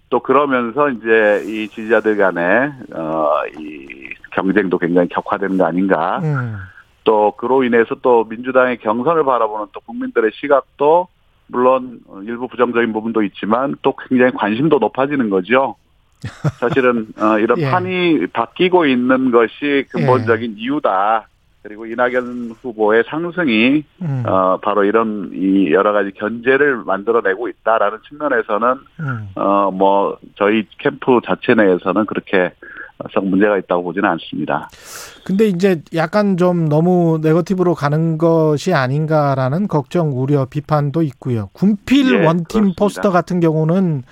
또 그러면서 이제 이 지지자들 간에 어, 이 경쟁도 굉장히 격화되는 거 아닌가. 음. 또 그로 인해서 또 민주당의 경선을 바라보는 또 국민들의 시각도 물론 일부 부정적인 부분도 있지만 또 굉장히 관심도 높아지는 거죠. *laughs* 사실은 어, 이런 예. 판이 바뀌고 있는 것이 근본적인 예. 이유다. 그리고 이낙연 후보의 상승이 음. 어, 바로 이런 이 여러 가지 견제를 만들어내고 있다라는 측면에서는 음. 어뭐 저희 캠프 자체 내에서는 그렇게 성 문제가 있다고 보지는 않습니다. 근데 이제 약간 좀 너무 네거티브로 가는 것이 아닌가라는 걱정, 우려, 비판도 있고요. 군필 예, 원팀 그렇습니다. 포스터 같은 경우는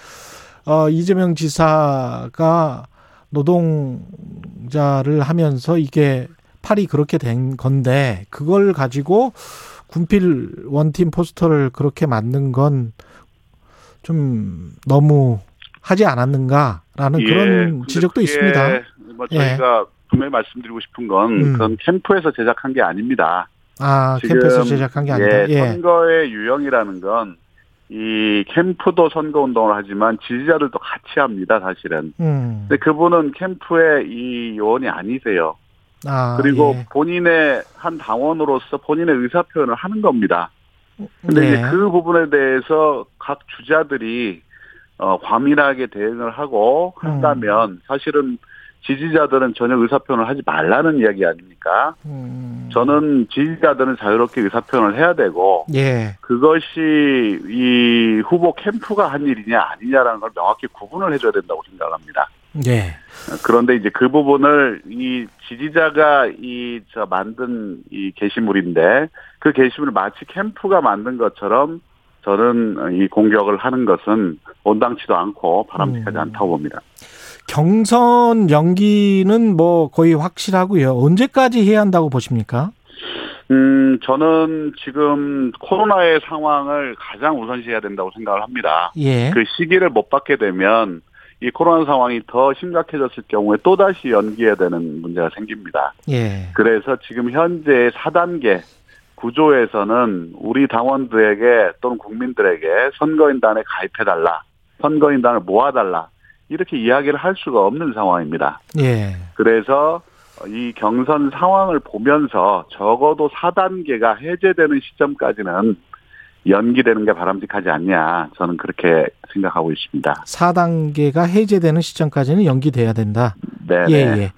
어 이재명 지사가 노동자를 하면서 이게 팔이 그렇게 된 건데 그걸 가지고 군필 원팀 포스터를 그렇게 만든 건 좀 너무 하지 않았는가라는 예, 그런 지적도 있습니다. 뭐 저희가 예. 분명히 말씀드리고 싶은 건 음. 그건 캠프에서 제작한 게 아닙니다. 아 캠프에서 제작한 게 아니다. 예, 예. 선거의 유형이라는 건 이 캠프도 선거 운동을 하지만 지지자들도 같이 합니다. 사실은. 음. 근데 그분은 캠프의 이 요원이 아니세요. 아, 그리고 예. 본인의 한 당원으로서 본인의 의사 표현을 하는 겁니다. 근데 네. 이제 그 부분에 대해서 각 주자들이 어, 과민하게 대응을 하고 한다면 음. 사실은 지지자들은 전혀 의사표현을 하지 말라는 이야기 아닙니까? 음. 저는 지지자들은 자유롭게 의사표현을 해야 되고 예. 그것이 이 후보 캠프가 한 일이냐 아니냐라는 걸 명확히 구분을 해줘야 된다고 생각합니다. 예. 그런데 이제 그 부분을 이 지지자가 이 저 만든 이 게시물인데 그 게시물을 마치 캠프가 만든 것처럼 저는 이 공격을 하는 것은 온당치도 않고 바람직하지 음. 않다고 봅니다. 경선 연기는 뭐 거의 확실하고요. 언제까지 해야 한다고 보십니까? 음, 저는 지금 코로나의 상황을 가장 우선시해야 된다고 생각을 합니다. 예. 그 시기를 못 받게 되면 이 코로나 상황이 더 심각해졌을 경우에 또다시 연기해야 되는 문제가 생깁니다. 예. 그래서 지금 현재 4단계 구조에서는 우리 당원들에게 또는 국민들에게 선거인단에 가입해달라, 선거인단을 모아달라, 이렇게 이야기를 할 수가 없는 상황입니다. 예. 그래서 이 경선 상황을 보면서 적어도 4단계가 해제되는 시점까지는 연기되는 게 바람직하지 않냐 저는 그렇게 생각하고 있습니다. 4단계가 해제되는 시점까지는 연기돼야 된다. 네. 예, 예.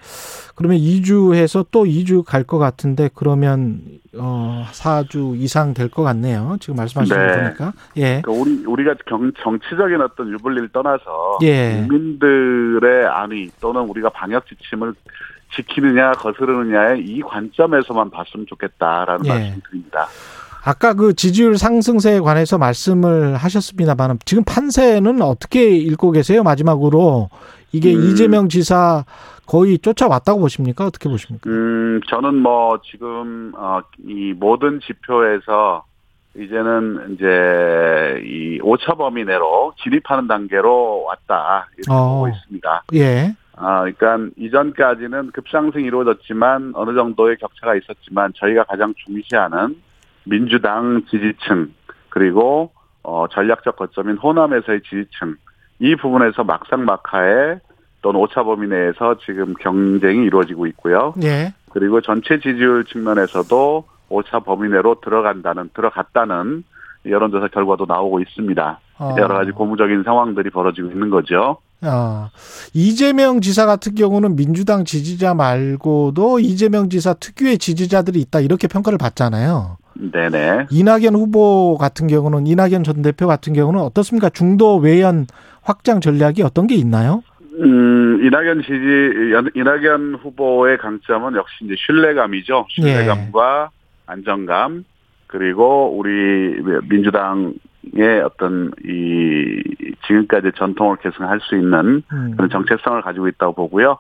그러면 2주해서 또 2주 갈 것 같은데 그러면 어 4주 이상 될 것 같네요. 지금 말씀하시는 네. 거니까. 예. 그러니까 우리 우리가 경, 정치적인 어떤 유불리를 떠나서 예. 국민들의 안위 또는 우리가 방역 지침을 지키느냐 거스르느냐의 이 관점에서만 봤으면 좋겠다라는 예. 말씀드립니다. 아까 그 지지율 상승세에 관해서 말씀을 하셨습니다만 지금 판세는 어떻게 읽고 계세요? 마지막으로 이게 음. 이재명 지사 거의 쫓아왔다고 보십니까? 어떻게 보십니까? 음, 저는 뭐 지금 어, 이 모든 지표에서 이제는 이제 이 오차 범위 내로 진입하는 단계로 왔다 이렇게 어. 보고 있습니다. 예. 아, 그러니까 이전까지는 급상승이 이루어졌지만 어느 정도의 격차가 있었지만 저희가 가장 중시하는 민주당 지지층 그리고 어, 전략적 거점인 호남에서의 지지층 이 부분에서 막상 막하에 또는 오차 범위 내에서 지금 경쟁이 이루어지고 있고요. 예. 그리고 전체 지지율 측면에서도 오차 범위 내로 들어간다는 들어갔다는 여론조사 결과도 나오고 있습니다. 어. 여러 가지 고무적인 상황들이 벌어지고 있는 거죠. 아, 이재명 지사 같은 경우는 민주당 지지자 말고도 이재명 지사 특유의 지지자들이 있다 이렇게 평가를 받잖아요. 네네. 이낙연 후보 같은 경우는 이낙연 전 대표 같은 경우는 어떻습니까? 중도 외연 확장 전략이 어떤 게 있나요? 음, 이낙연 지지, 이낙연 후보의 강점은 역시 이제 신뢰감이죠. 신뢰감과 예. 안정감, 그리고 우리 민주당 의 어떤 이 지금까지 전통을 계승할 수 있는 음. 그런 정체성을 가지고 있다고 보고요.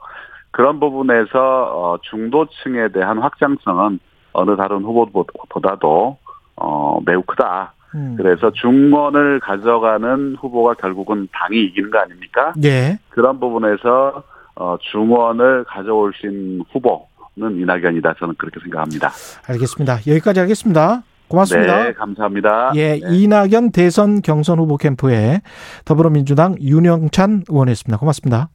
그런 부분에서 어, 중도층에 대한 확장성은 어느 다른 후보보다도 어, 매우 크다. 음. 그래서 중원을 가져가는 후보가 결국은 당이 이기는 거 아닙니까? 네. 그런 부분에서 어, 중원을 가져올 수 있는 후보는 이낙연이다. 저는 그렇게 생각합니다. 알겠습니다. 여기까지 하겠습니다. 고맙습니다. 네, 감사합니다. 예, 네. 이낙연 대선 경선 후보 캠프에 더불어민주당 윤영찬 의원이었습니다. 고맙습니다.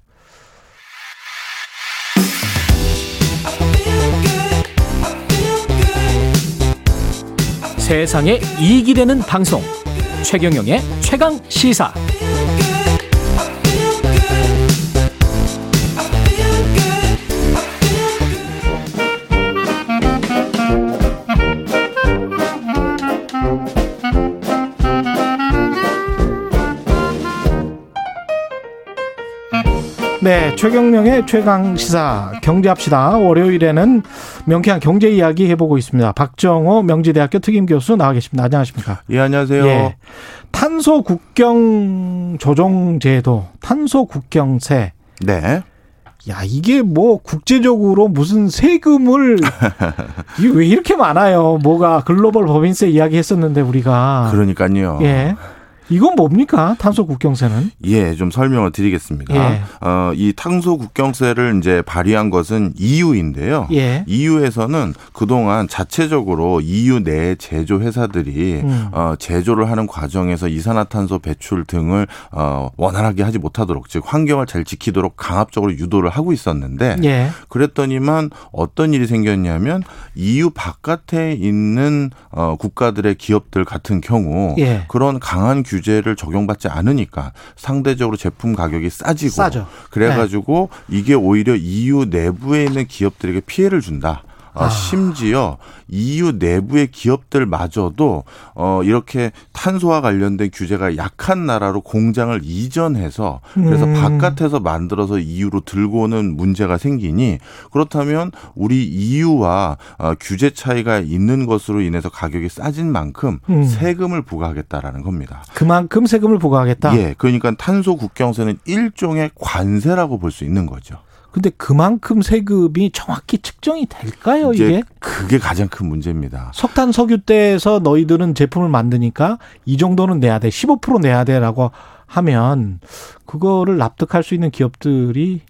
세상에 이익이 되는 방송. 최경영의 최강 시사 네, 최경령의 최강 시사 경제합시다. 월요일에는 명쾌한 경제 이야기 해보고 있습니다. 박정호 명지대학교 특임 교수 나와 계십니다. 안녕하십니까? 예, 안녕하세요. 예, 탄소 국경 조정 제도, 탄소 국경세. 네. 야, 이게 뭐 국제적으로 무슨 세금을 *laughs* 이게 왜 이렇게 많아요? 뭐가 글로벌 법인세 이야기 했었는데 우리가 그러니까요. 예. 이건 뭡니까? 탄소 국경세는? 예, 좀 설명을 드리겠습니다. 예. 어, 이 탄소 국경세를 이제 발의한 것은 EU인데요. 예. EU에서는 그동안 자체적으로 EU 내 제조 회사들이 음. 어, 제조를 하는 과정에서 이산화탄소 배출 등을 어, 원활하게 하지 못하도록 즉 환경을 잘 지키도록 강압적으로 유도를 하고 있었는데 예. 그랬더니만 어떤 일이 생겼냐면 EU 바깥에 있는 어, 국가들의 기업들 같은 경우 예. 그런 강한 규 규제를 적용받지 않으니까 상대적으로 제품 가격이 싸지고 싸죠. 그래가지고 네. 이게 오히려 EU 내부에 있는 기업들에게 피해를 준다. 아. 심지어 EU 내부의 기업들마저도 어 이렇게 탄소와 관련된 규제가 약한 나라로 공장을 이전해서 그래서 음. 바깥에서 만들어서 EU로 들고 오는 문제가 생기니 그렇다면 우리 EU와 어, 규제 차이가 있는 것으로 인해서 가격이 싸진 만큼 음. 세금을 부과하겠다라는 겁니다. 그만큼 세금을 부과하겠다. 예, 그러니까 탄소 국경세는 일종의 관세라고 볼 수 있는 거죠. 근데 그만큼 세금이 정확히 측정이 될까요, 이게? 그게 가장 큰 문제입니다. 석탄 석유 때에서 너희들은 제품을 만드니까 이 정도는 내야 돼. 15% 내야 돼라고 하면 그거를 납득할 수 있는 기업들이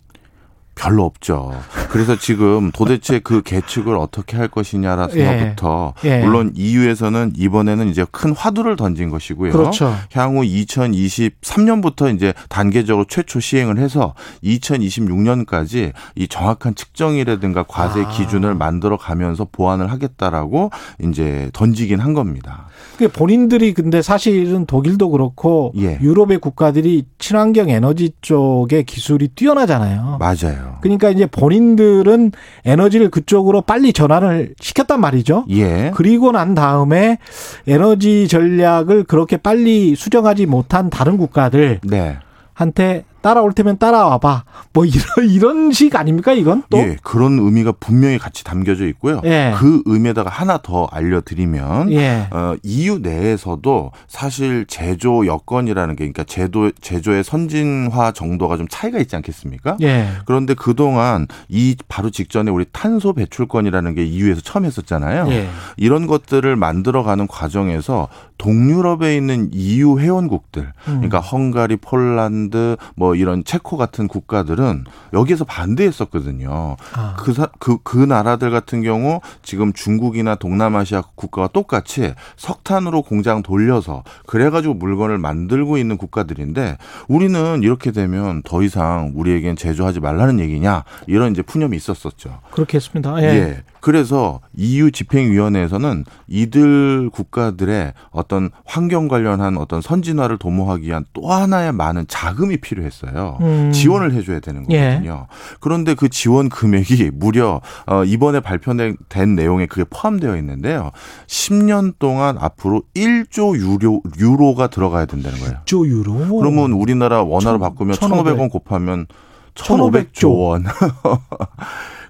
별로 없죠. 그래서 지금 도대체 그 계측을 어떻게 할 것이냐라서부터 예. 예. 물론 EU에서는 이번에는 이제 큰 화두를 던진 것이고요. 그렇죠. 향후 2023년부터 이제 단계적으로 최초 시행을 해서 2026년까지 이 정확한 측정이라든가 과세 아. 기준을 만들어 가면서 보완을 하겠다라고 이제 던지긴 한 겁니다. 본인들이 근데 사실은 독일도 그렇고 예. 유럽의 국가들이 친환경 에너지 쪽의 기술이 뛰어나잖아요. 맞아요. 그러니까 이제 본인들은 에너지를 그쪽으로 빨리 전환을 시켰단 말이죠. 예. 그리고 난 다음에 에너지 전략을 그렇게 빨리 수정하지 못한 다른 국가들 네. 한테 따라올 테면 따라와봐. 뭐 이런 이런 식 아닙니까 이건 또? 예, 그런 의미가 분명히 같이 담겨져 있고요. 예. 그 의미에다가 하나 더 알려드리면 예. 어, EU 내에서도 사실 제조 여건이라는 게 그러니까 제도 제조의 선진화 정도가 좀 차이가 있지 않겠습니까? 예. 그런데 그 동안 이 바로 직전에 우리 탄소 배출권이라는 게 EU에서 처음 했었잖아요. 예. 이런 것들을 만들어가는 과정에서 동유럽에 있는 EU 회원국들, 음. 그러니까 헝가리, 폴란드, 뭐 이런 체코 같은 국가들은 여기에서 반대했었거든요. 아. 그, 그, 그 나라들 같은 경우 지금 중국이나 동남아시아 국가와 똑같이 석탄으로 공장 돌려서 그래가지고 물건을 만들고 있는 국가들인데 우리는 이렇게 되면 더 이상 우리에겐 제조하지 말라는 얘기냐 이런 이제 푸념이 있었었죠. 그렇겠습니다. 예. 예. 그래서 EU 집행위원회에서는 이들 국가들의 어떤 환경 관련한 어떤 선진화를 도모하기 위한 또 하나의 많은 자금이 필요했어요. 음. 지원을 해줘야 되는 예. 거거든요. 예. 그런데 그 지원 금액이 무려 어, 이번에 발표된 내용에 그게 포함되어 있는데요. 10년 동안 앞으로 1조 유로, 유로가 들어가야 된다는 거예요. 1조 유로? 그러면 우리나라 원화로 바꾸면 1,500원 곱하면 1,500조 원. *laughs*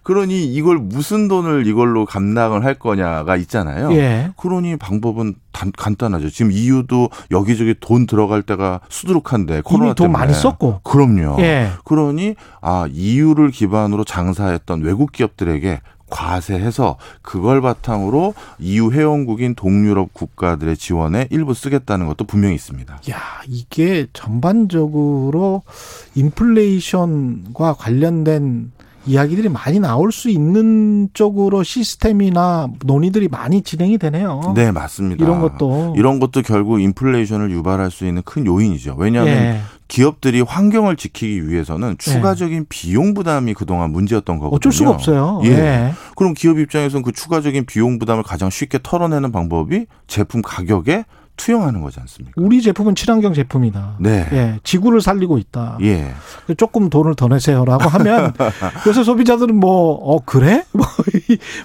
그러니 이걸 무슨 돈을 이걸로 감당을 할 거냐가 있잖아요. 예. 그러니 방법은 단, 간단하죠. 지금 이유도 여기저기 돈 들어갈 때가 수두룩한데 코로나 돈 많이 썼고. 그럼요. 예. 그러니 아 이유를 기반으로 장사했던 외국 기업들에게 과세해서 그걸 바탕으로 EU 회원국인 동유럽 국가들의 지원에 일부 쓰겠다는 것도 분명히 있습니다. 야, 이게 전반적으로 인플레이션과 관련된 이야기들이 많이 나올 수 있는 쪽으로 시스템이나 논의들이 많이 진행이 되네요. 네, 맞습니다. 이런 것도 이런 것도 결국 인플레이션을 유발할 수 있는 큰 요인이죠. 왜냐하면 예. 기업들이 환경을 지키기 위해서는 추가적인 예. 비용 부담이 그동안 문제였던 거거든요. 어쩔 수가 없어요. 예. 예. 그럼 기업 입장에서는 그 추가적인 비용 부담을 가장 쉽게 털어내는 방법이 제품 가격에 투영하는 거지 않습니까? 우리 제품은 친환경 제품이다. 네. 예, 지구를 살리고 있다. 예. 조금 돈을 더 내세요라고 하면 *laughs* 요새 소비자들은 뭐, 어, 그래? *laughs* 뭐,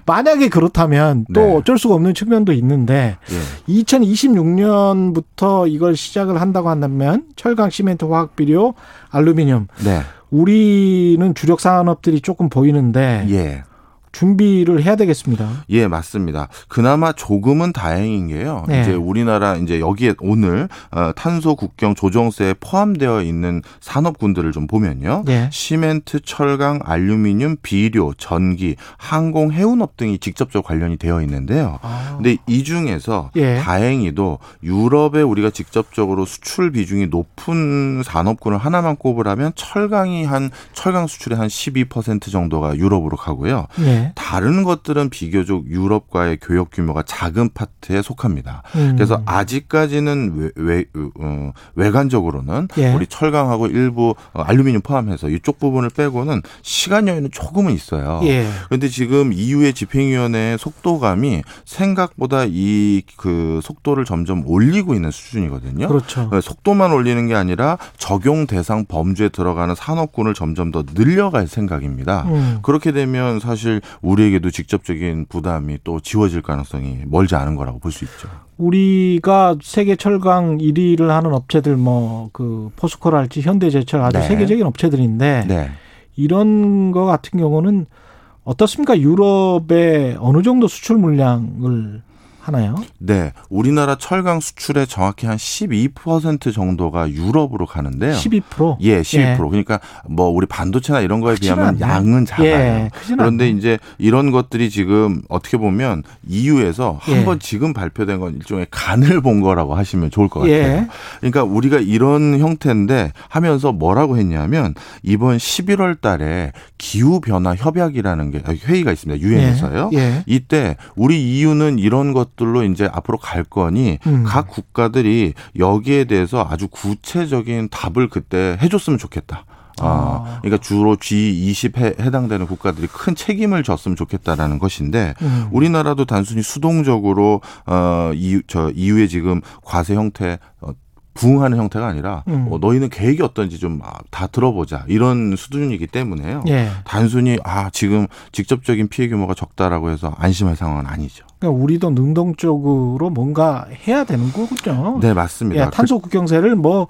만약에 그렇다면 또 네. 어쩔 수가 없는 측면도 있는데 예. 2026년부터 이걸 시작을 한다고 한다면 철강, 시멘트, 화학비료, 알루미늄. 네. 우리는 주력 산업들이 조금 보이는데 예. 준비를 해야 되겠습니다. 예, 맞습니다. 그나마 조금은 다행인 게요. 네. 이제 우리나라 이제 여기에 오늘 어, 탄소 국경 조정세에 포함되어 있는 산업군들을 좀 보면요. 네. 시멘트, 철강, 알루미늄, 비료, 전기, 항공, 해운업 등이 직접적 관련이 되어 있는데요. 아. 근데 이 중에서 예. 다행히도 유럽에 우리가 직접적으로 수출 비중이 높은 산업군을 하나만 꼽으라면 철강이 한 철강 수출의 한 12% 정도가 유럽으로 가고요. 네. 다른 것들은 비교적 유럽과의 교역 규모가 작은 파트에 속합니다. 음. 그래서 아직까지는 외, 외, 어, 외관적으로는 예. 우리 철강하고 일부 어, 알루미늄 포함해서 이쪽 부분을 빼고는 시간 여유는 조금은 있어요. 예. 그런데 지금 EU의 집행위원회의 속도감이 생각보다 이 그 속도를 점점 올리고 있는 수준이거든요. 그렇죠. 속도만 올리는 게 아니라 적용 대상 범주에 들어가는 산업군을 점점 더 늘려갈 생각입니다. 음. 그렇게 되면 사실 우리에게도 직접적인 부담이 또 지워질 가능성이 멀지 않은 거라고 볼 수 있죠. 우리가 세계 철강 1위를 하는 업체들 뭐 그 포스코랄지 현대제철 아주 네. 세계적인 업체들인데 네. 이런 거 같은 경우는 어떻습니까? 유럽에 어느 정도 수출 물량을 하나요? 네. 우리나라 철강 수출의 정확히 한 12% 정도가 유럽으로 가는데요. 12%? 예, 12%. 예. 그러니까 뭐 우리 반도체나 이런 거에 비하면 않네. 양은 작아요. 예, 그런데 않네. 이제 이런 것들이 지금 어떻게 보면 EU에서 예. 한번 지금 발표된 건 일종의 간을 본 거라고 하시면 좋을 것 같아요. 예. 그러니까 우리가 이런 형태인데 하면서 뭐라고 했냐면 이번 11월 달에 기후 변화 협약이라는 게 회의가 있습니다. 유엔에서요. 예. 예. 이때 우리 EU는 이런 것 들로 이제 앞으로 갈 거니 음. 각 국가들이 여기에 대해서 아주 구체적인 답을 그때 해줬으면 좋겠다. 아, 그러니까 주로 G20에 해당되는 국가들이 큰 책임을 졌으면 좋겠다라는 것인데 음. 우리나라도 단순히 수동적으로 어 EU 저 EU의 지금 과세 형태 어, 부응하는 형태가 아니라 음. 어, 너희는 계획이 어떤지 좀 다 들어보자 이런 수준이기 때문에요. 예. 단순히 아 지금 직접적인 피해 규모가 적다라고 해서 안심할 상황은 아니죠. 그러니까 우리도 능동적으로 뭔가 해야 되는 거군요. 네 맞습니다. 예, 탄소 국경세를 뭐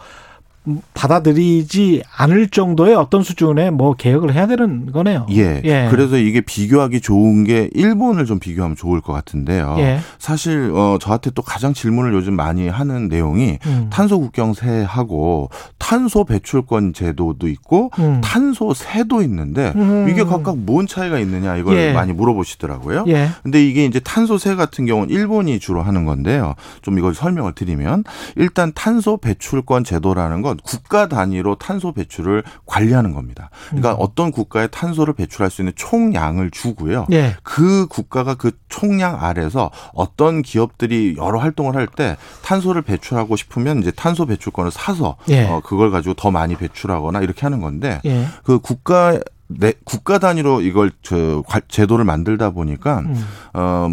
받아들이지 않을 정도의 어떤 수준의 뭐 개혁을 해야 되는 거네요. 예. 예. 그래서 이게 비교하기 좋은 게 일본을 좀 비교하면 좋을 것 같은데요. 예. 사실 어 저한테 또 가장 질문을 요즘 많이 하는 내용이 음. 탄소 국경세하고 탄소 배출권 제도도 있고 음. 탄소 세도 있는데 음. 이게 각각 뭔 차이가 있느냐 이걸 예. 많이 물어보시더라고요. 예. 근데 이게 이제 탄소 세 같은 경우는 일본이 주로 하는 건데요. 좀 이걸 설명을 드리면 일단 탄소 배출권 제도라는 건 국가 단위로 탄소 배출을 관리하는 겁니다. 그러니까 음. 어떤 국가에 탄소를 배출할 수 있는 총량을 주고요. 예. 그 국가가 그 총량 아래서 어떤 기업들이 여러 활동을 할 때 탄소를 배출하고 싶으면 이제 탄소 배출권을 사서 예. 어, 그걸 가지고 더 많이 배출하거나 이렇게 하는 건데 예. 그 국가 내 국가 단위로 이걸 저 제도를 만들다 보니까 음. 어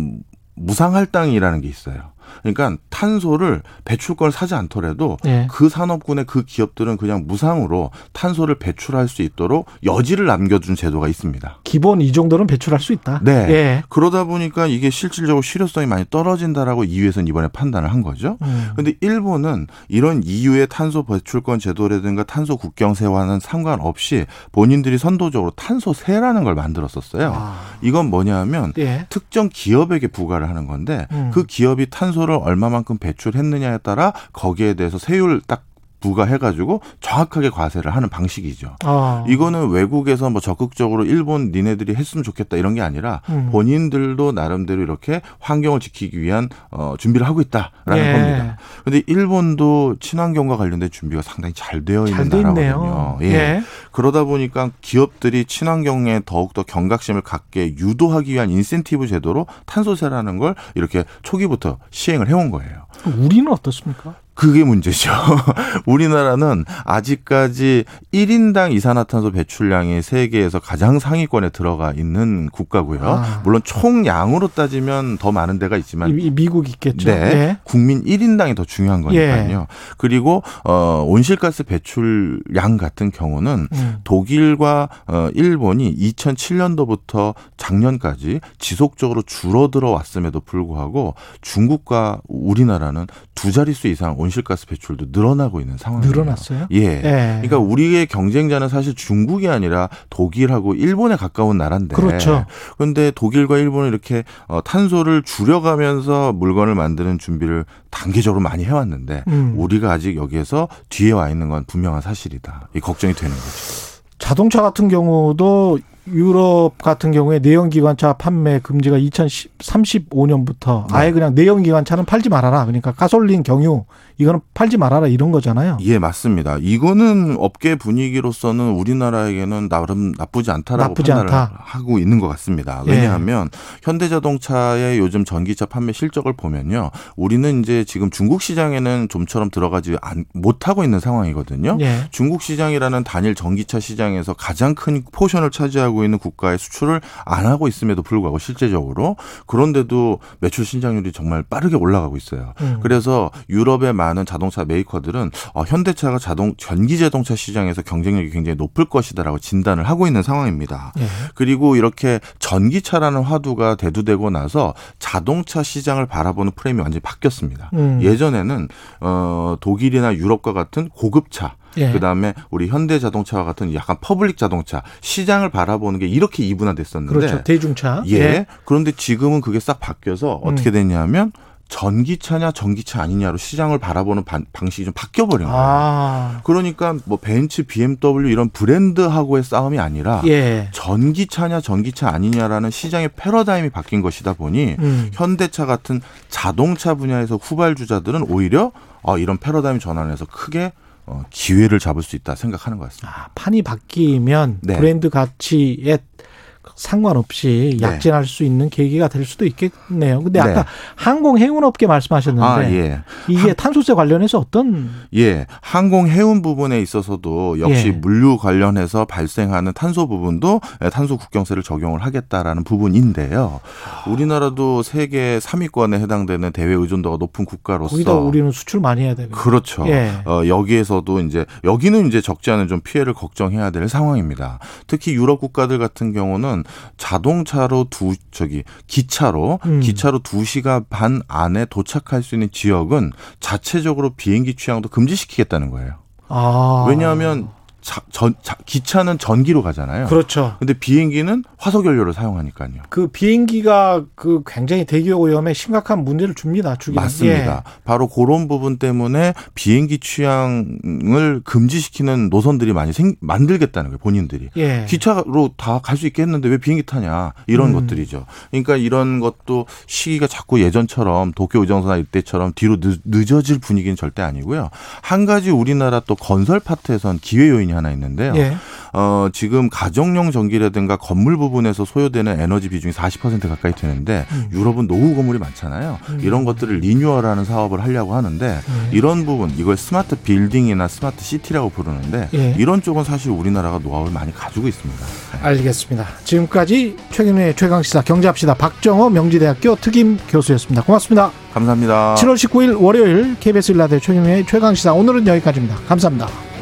무상할당이라는 게 있어요. 그러니까 탄소를 배출권을 사지 않더라도 네. 그 산업군의 그 기업들은 그냥 무상으로 탄소를 배출할 수 있도록 여지를 남겨준 제도가 있습니다. 기본 이 정도는 배출할 수 있다. 네. 예. 그러다 보니까 이게 실질적으로 실효성이 많이 떨어진다라고 EU에서는 이번에 판단을 한 거죠. 그런데 음. 일본은 이런 EU의 탄소 배출권 제도라든가 탄소 국경세와는 상관없이 본인들이 선도적으로 탄소세라는 걸 만들었었어요. 아. 이건 뭐냐면 예. 특정 기업에게 부과를 하는 건데 음. 그 기업이 탄소 탄소를 얼마만큼 배출했느냐에 따라 거기에 대해서 세율 딱 부과해가지고 정확하게 과세를 하는 방식이죠. 아. 이거는 외국에서 뭐 적극적으로 일본 니네들이 했으면 좋겠다 이런 게 아니라 음. 본인들도 나름대로 이렇게 환경을 지키기 위한 어, 준비를 하고 있다라는 예. 겁니다. 그런데 일본도 친환경과 관련된 준비가 상당히 잘 되어 있는 잘 나라거든요. 예. 예. 그러다 보니까 기업들이 친환경에 더욱더 경각심을 갖게 유도하기 위한 인센티브 제도로 탄소세라는 걸 이렇게 초기부터 시행을 해온 거예요. 우리는 어떻습니까? 그게 문제죠. *laughs* 우리나라는 아직까지 1인당 이산화탄소 배출량이 세계에서 가장 상위권에 들어가 있는 국가고요. 아. 물론 총량으로 따지면 더 많은 데가 있지만 미국 있겠죠. 네. 네. 국민 1인당이 더 중요한 거니까요. 예. 그리고 어 온실가스 배출량 같은 경우는 음. 독일과 어 일본이 2007년도부터 작년까지 지속적으로 줄어들어 왔음에도 불구하고 중국과 우리나라는 두 자릿수 이상 온실가스 배출도 늘어나고 있는 상황이에요. 늘어났어요? 예. 예. 그러니까 우리의 경쟁자는 사실 중국이 아니라 독일하고 일본에 가까운 나라인데. 그렇죠. 그런데 독일과 일본은 이렇게 어, 탄소를 줄여가면서 물건을 만드는 준비를 단계적으로 많이 해왔는데 음. 우리가 아직 여기에서 뒤에 와 있는 건 분명한 사실이다. 이 걱정이 되는 거죠. 자동차 같은 경우도 유럽 같은 경우에 내연기관차 판매 금지가 2035년부터 아예 그냥 내연기관차는 팔지 말아라. 그러니까 가솔린 경유 이거는 팔지 말아라 이런 거잖아요. 예, 맞습니다. 이거는 업계 분위기로서는 우리나라에게는 나름 나쁘지 않다라고 나쁘지 판단을 않다. 하고 있는 것 같습니다. 예. 왜냐하면 예. 현대자동차의 요즘 전기차 판매 실적을 보면요, 우리는 이제 지금 중국 시장에는 좀처럼 들어가지 못하고 있는 상황이거든요. 예. 중국 시장이라는 단일 전기차 시장에서 가장 큰 포션을 차지하고 있는 국가의 수출을 안 하고 있음에도 불구하고 실제적으로 그런데도 매출 신장률이 정말 빠르게 올라가고 있어요. 음. 그래서 유럽의 많은 자동차 메이커들은 어, 현대차가 자동 전기 자동차 시장에서 경쟁력이 굉장히 높을 것이다라고 진단을 하고 있는 상황입니다. 예. 그리고 이렇게 전기차라는 화두가 대두되고 나서 자동차 시장을 바라보는 프레임이 완전히 바뀌었습니다. 음. 예전에는 어 독일이나 유럽과 같은 고급차 예. 그다음에 우리 현대 자동차와 같은 약간 public 자동차 시장을 바라보는 게 이렇게 이분화됐었는데 그렇죠. 대중차. 예. 예. 그런데 지금은 그게 싹 바뀌어서 어떻게 음. 됐냐면 전기차냐 전기차 아니냐로 시장을 바라보는 방, 식이 좀 바뀌어 버린 거예요. 아. 그러니까 뭐 벤츠, BMW 이런 브랜드하고의 싸움이 아니라 예. 전기차냐 전기차 아니냐라는 시장의 패러다임이 바뀐 것이다 보니 음. 현대차 같은 자동차 분야에서 후발주자들은 오히려 어, 이런 패러다임 전환에서 크게 어, 기회를 잡을 수 있다 생각하는 것 같습니다. 아, 판이 바뀌면 네. 브랜드 가치에 상관없이 네. 약진할 네. 수 있는 계기가 될 수도 있겠네요. 근데 아까 네. 항공 해운 업계 말씀하셨는데 아, 예. 이게 한, 탄소세 관련해서 어떤 예 항공 해운 부분에 있어서도 역시 예. 물류 관련해서 발생하는 탄소 부분도 탄소 국경세를 적용을 하겠다라는 부분인데요. 우리나라도 세계 3위권에 해당되는 대외 의존도가 높은 국가로서 거기다 우리는 수출 많이 해야 되고 그렇죠. 예. 어, 여기에서도 이제 여기는 이제 적지 않은 좀 피해를 걱정해야 될 상황입니다. 특히 유럽 국가들 같은 경우는 자동차로 두 저기 기차로 음. 기차로 두 시간 반 안에 도착할 수 있는 지역은 자체적으로 비행기 취향도 금지시키겠다는 거예요. 아. 왜냐하면 자, 전, 자, 기차는 전기로 가잖아요. 그렇죠. 근데 비행기는 화석 연료를 사용하니까요. 그 비행기가 그 굉장히 대기 오염에 심각한 문제를 줍니다. 주기는. 맞습니다. 예. 바로 그런 부분 때문에 비행기 취향을 금지시키는 노선들이 많이 생, 만들겠다는 거예요. 본인들이. 예. 기차로 다 갈 수 있겠는데 왜 비행기 타냐 이런 음. 것들이죠. 그러니까 이런 것도 시기가 자꾸 예전처럼 도쿄 의정선나 이때처럼 뒤로 늦, 어질 분위기는 절대 아니고요. 한 가지 우리나라 또 건설 파트에선 기회 요인이 하나 있는데요. 예. 어, 지금 가정용 전기라든가 건물 부분에서 소요되는 에너지 비중이 40% 가까이 되는데 음. 유럽은 노후 건물이 많잖아요. 음. 이런 것들을 리뉴얼하는 사업을 하려고 하는데 예. 이런 부분 이걸 스마트 빌딩이나 스마트 시티라고 부르는데 예. 이런 쪽은 사실 우리나라가 노하우를 많이 가지고 있습니다. 네. 알겠습니다. 지금까지 최경영의 최강시사 경제합시다 박정호 명지대학교 특임 교수였습니다. 고맙습니다. 감사합니다. 7월 19일 월요일 KBS 1라디오 최경영의 최강시사 오늘은 여기까지입니다. 감사합니다.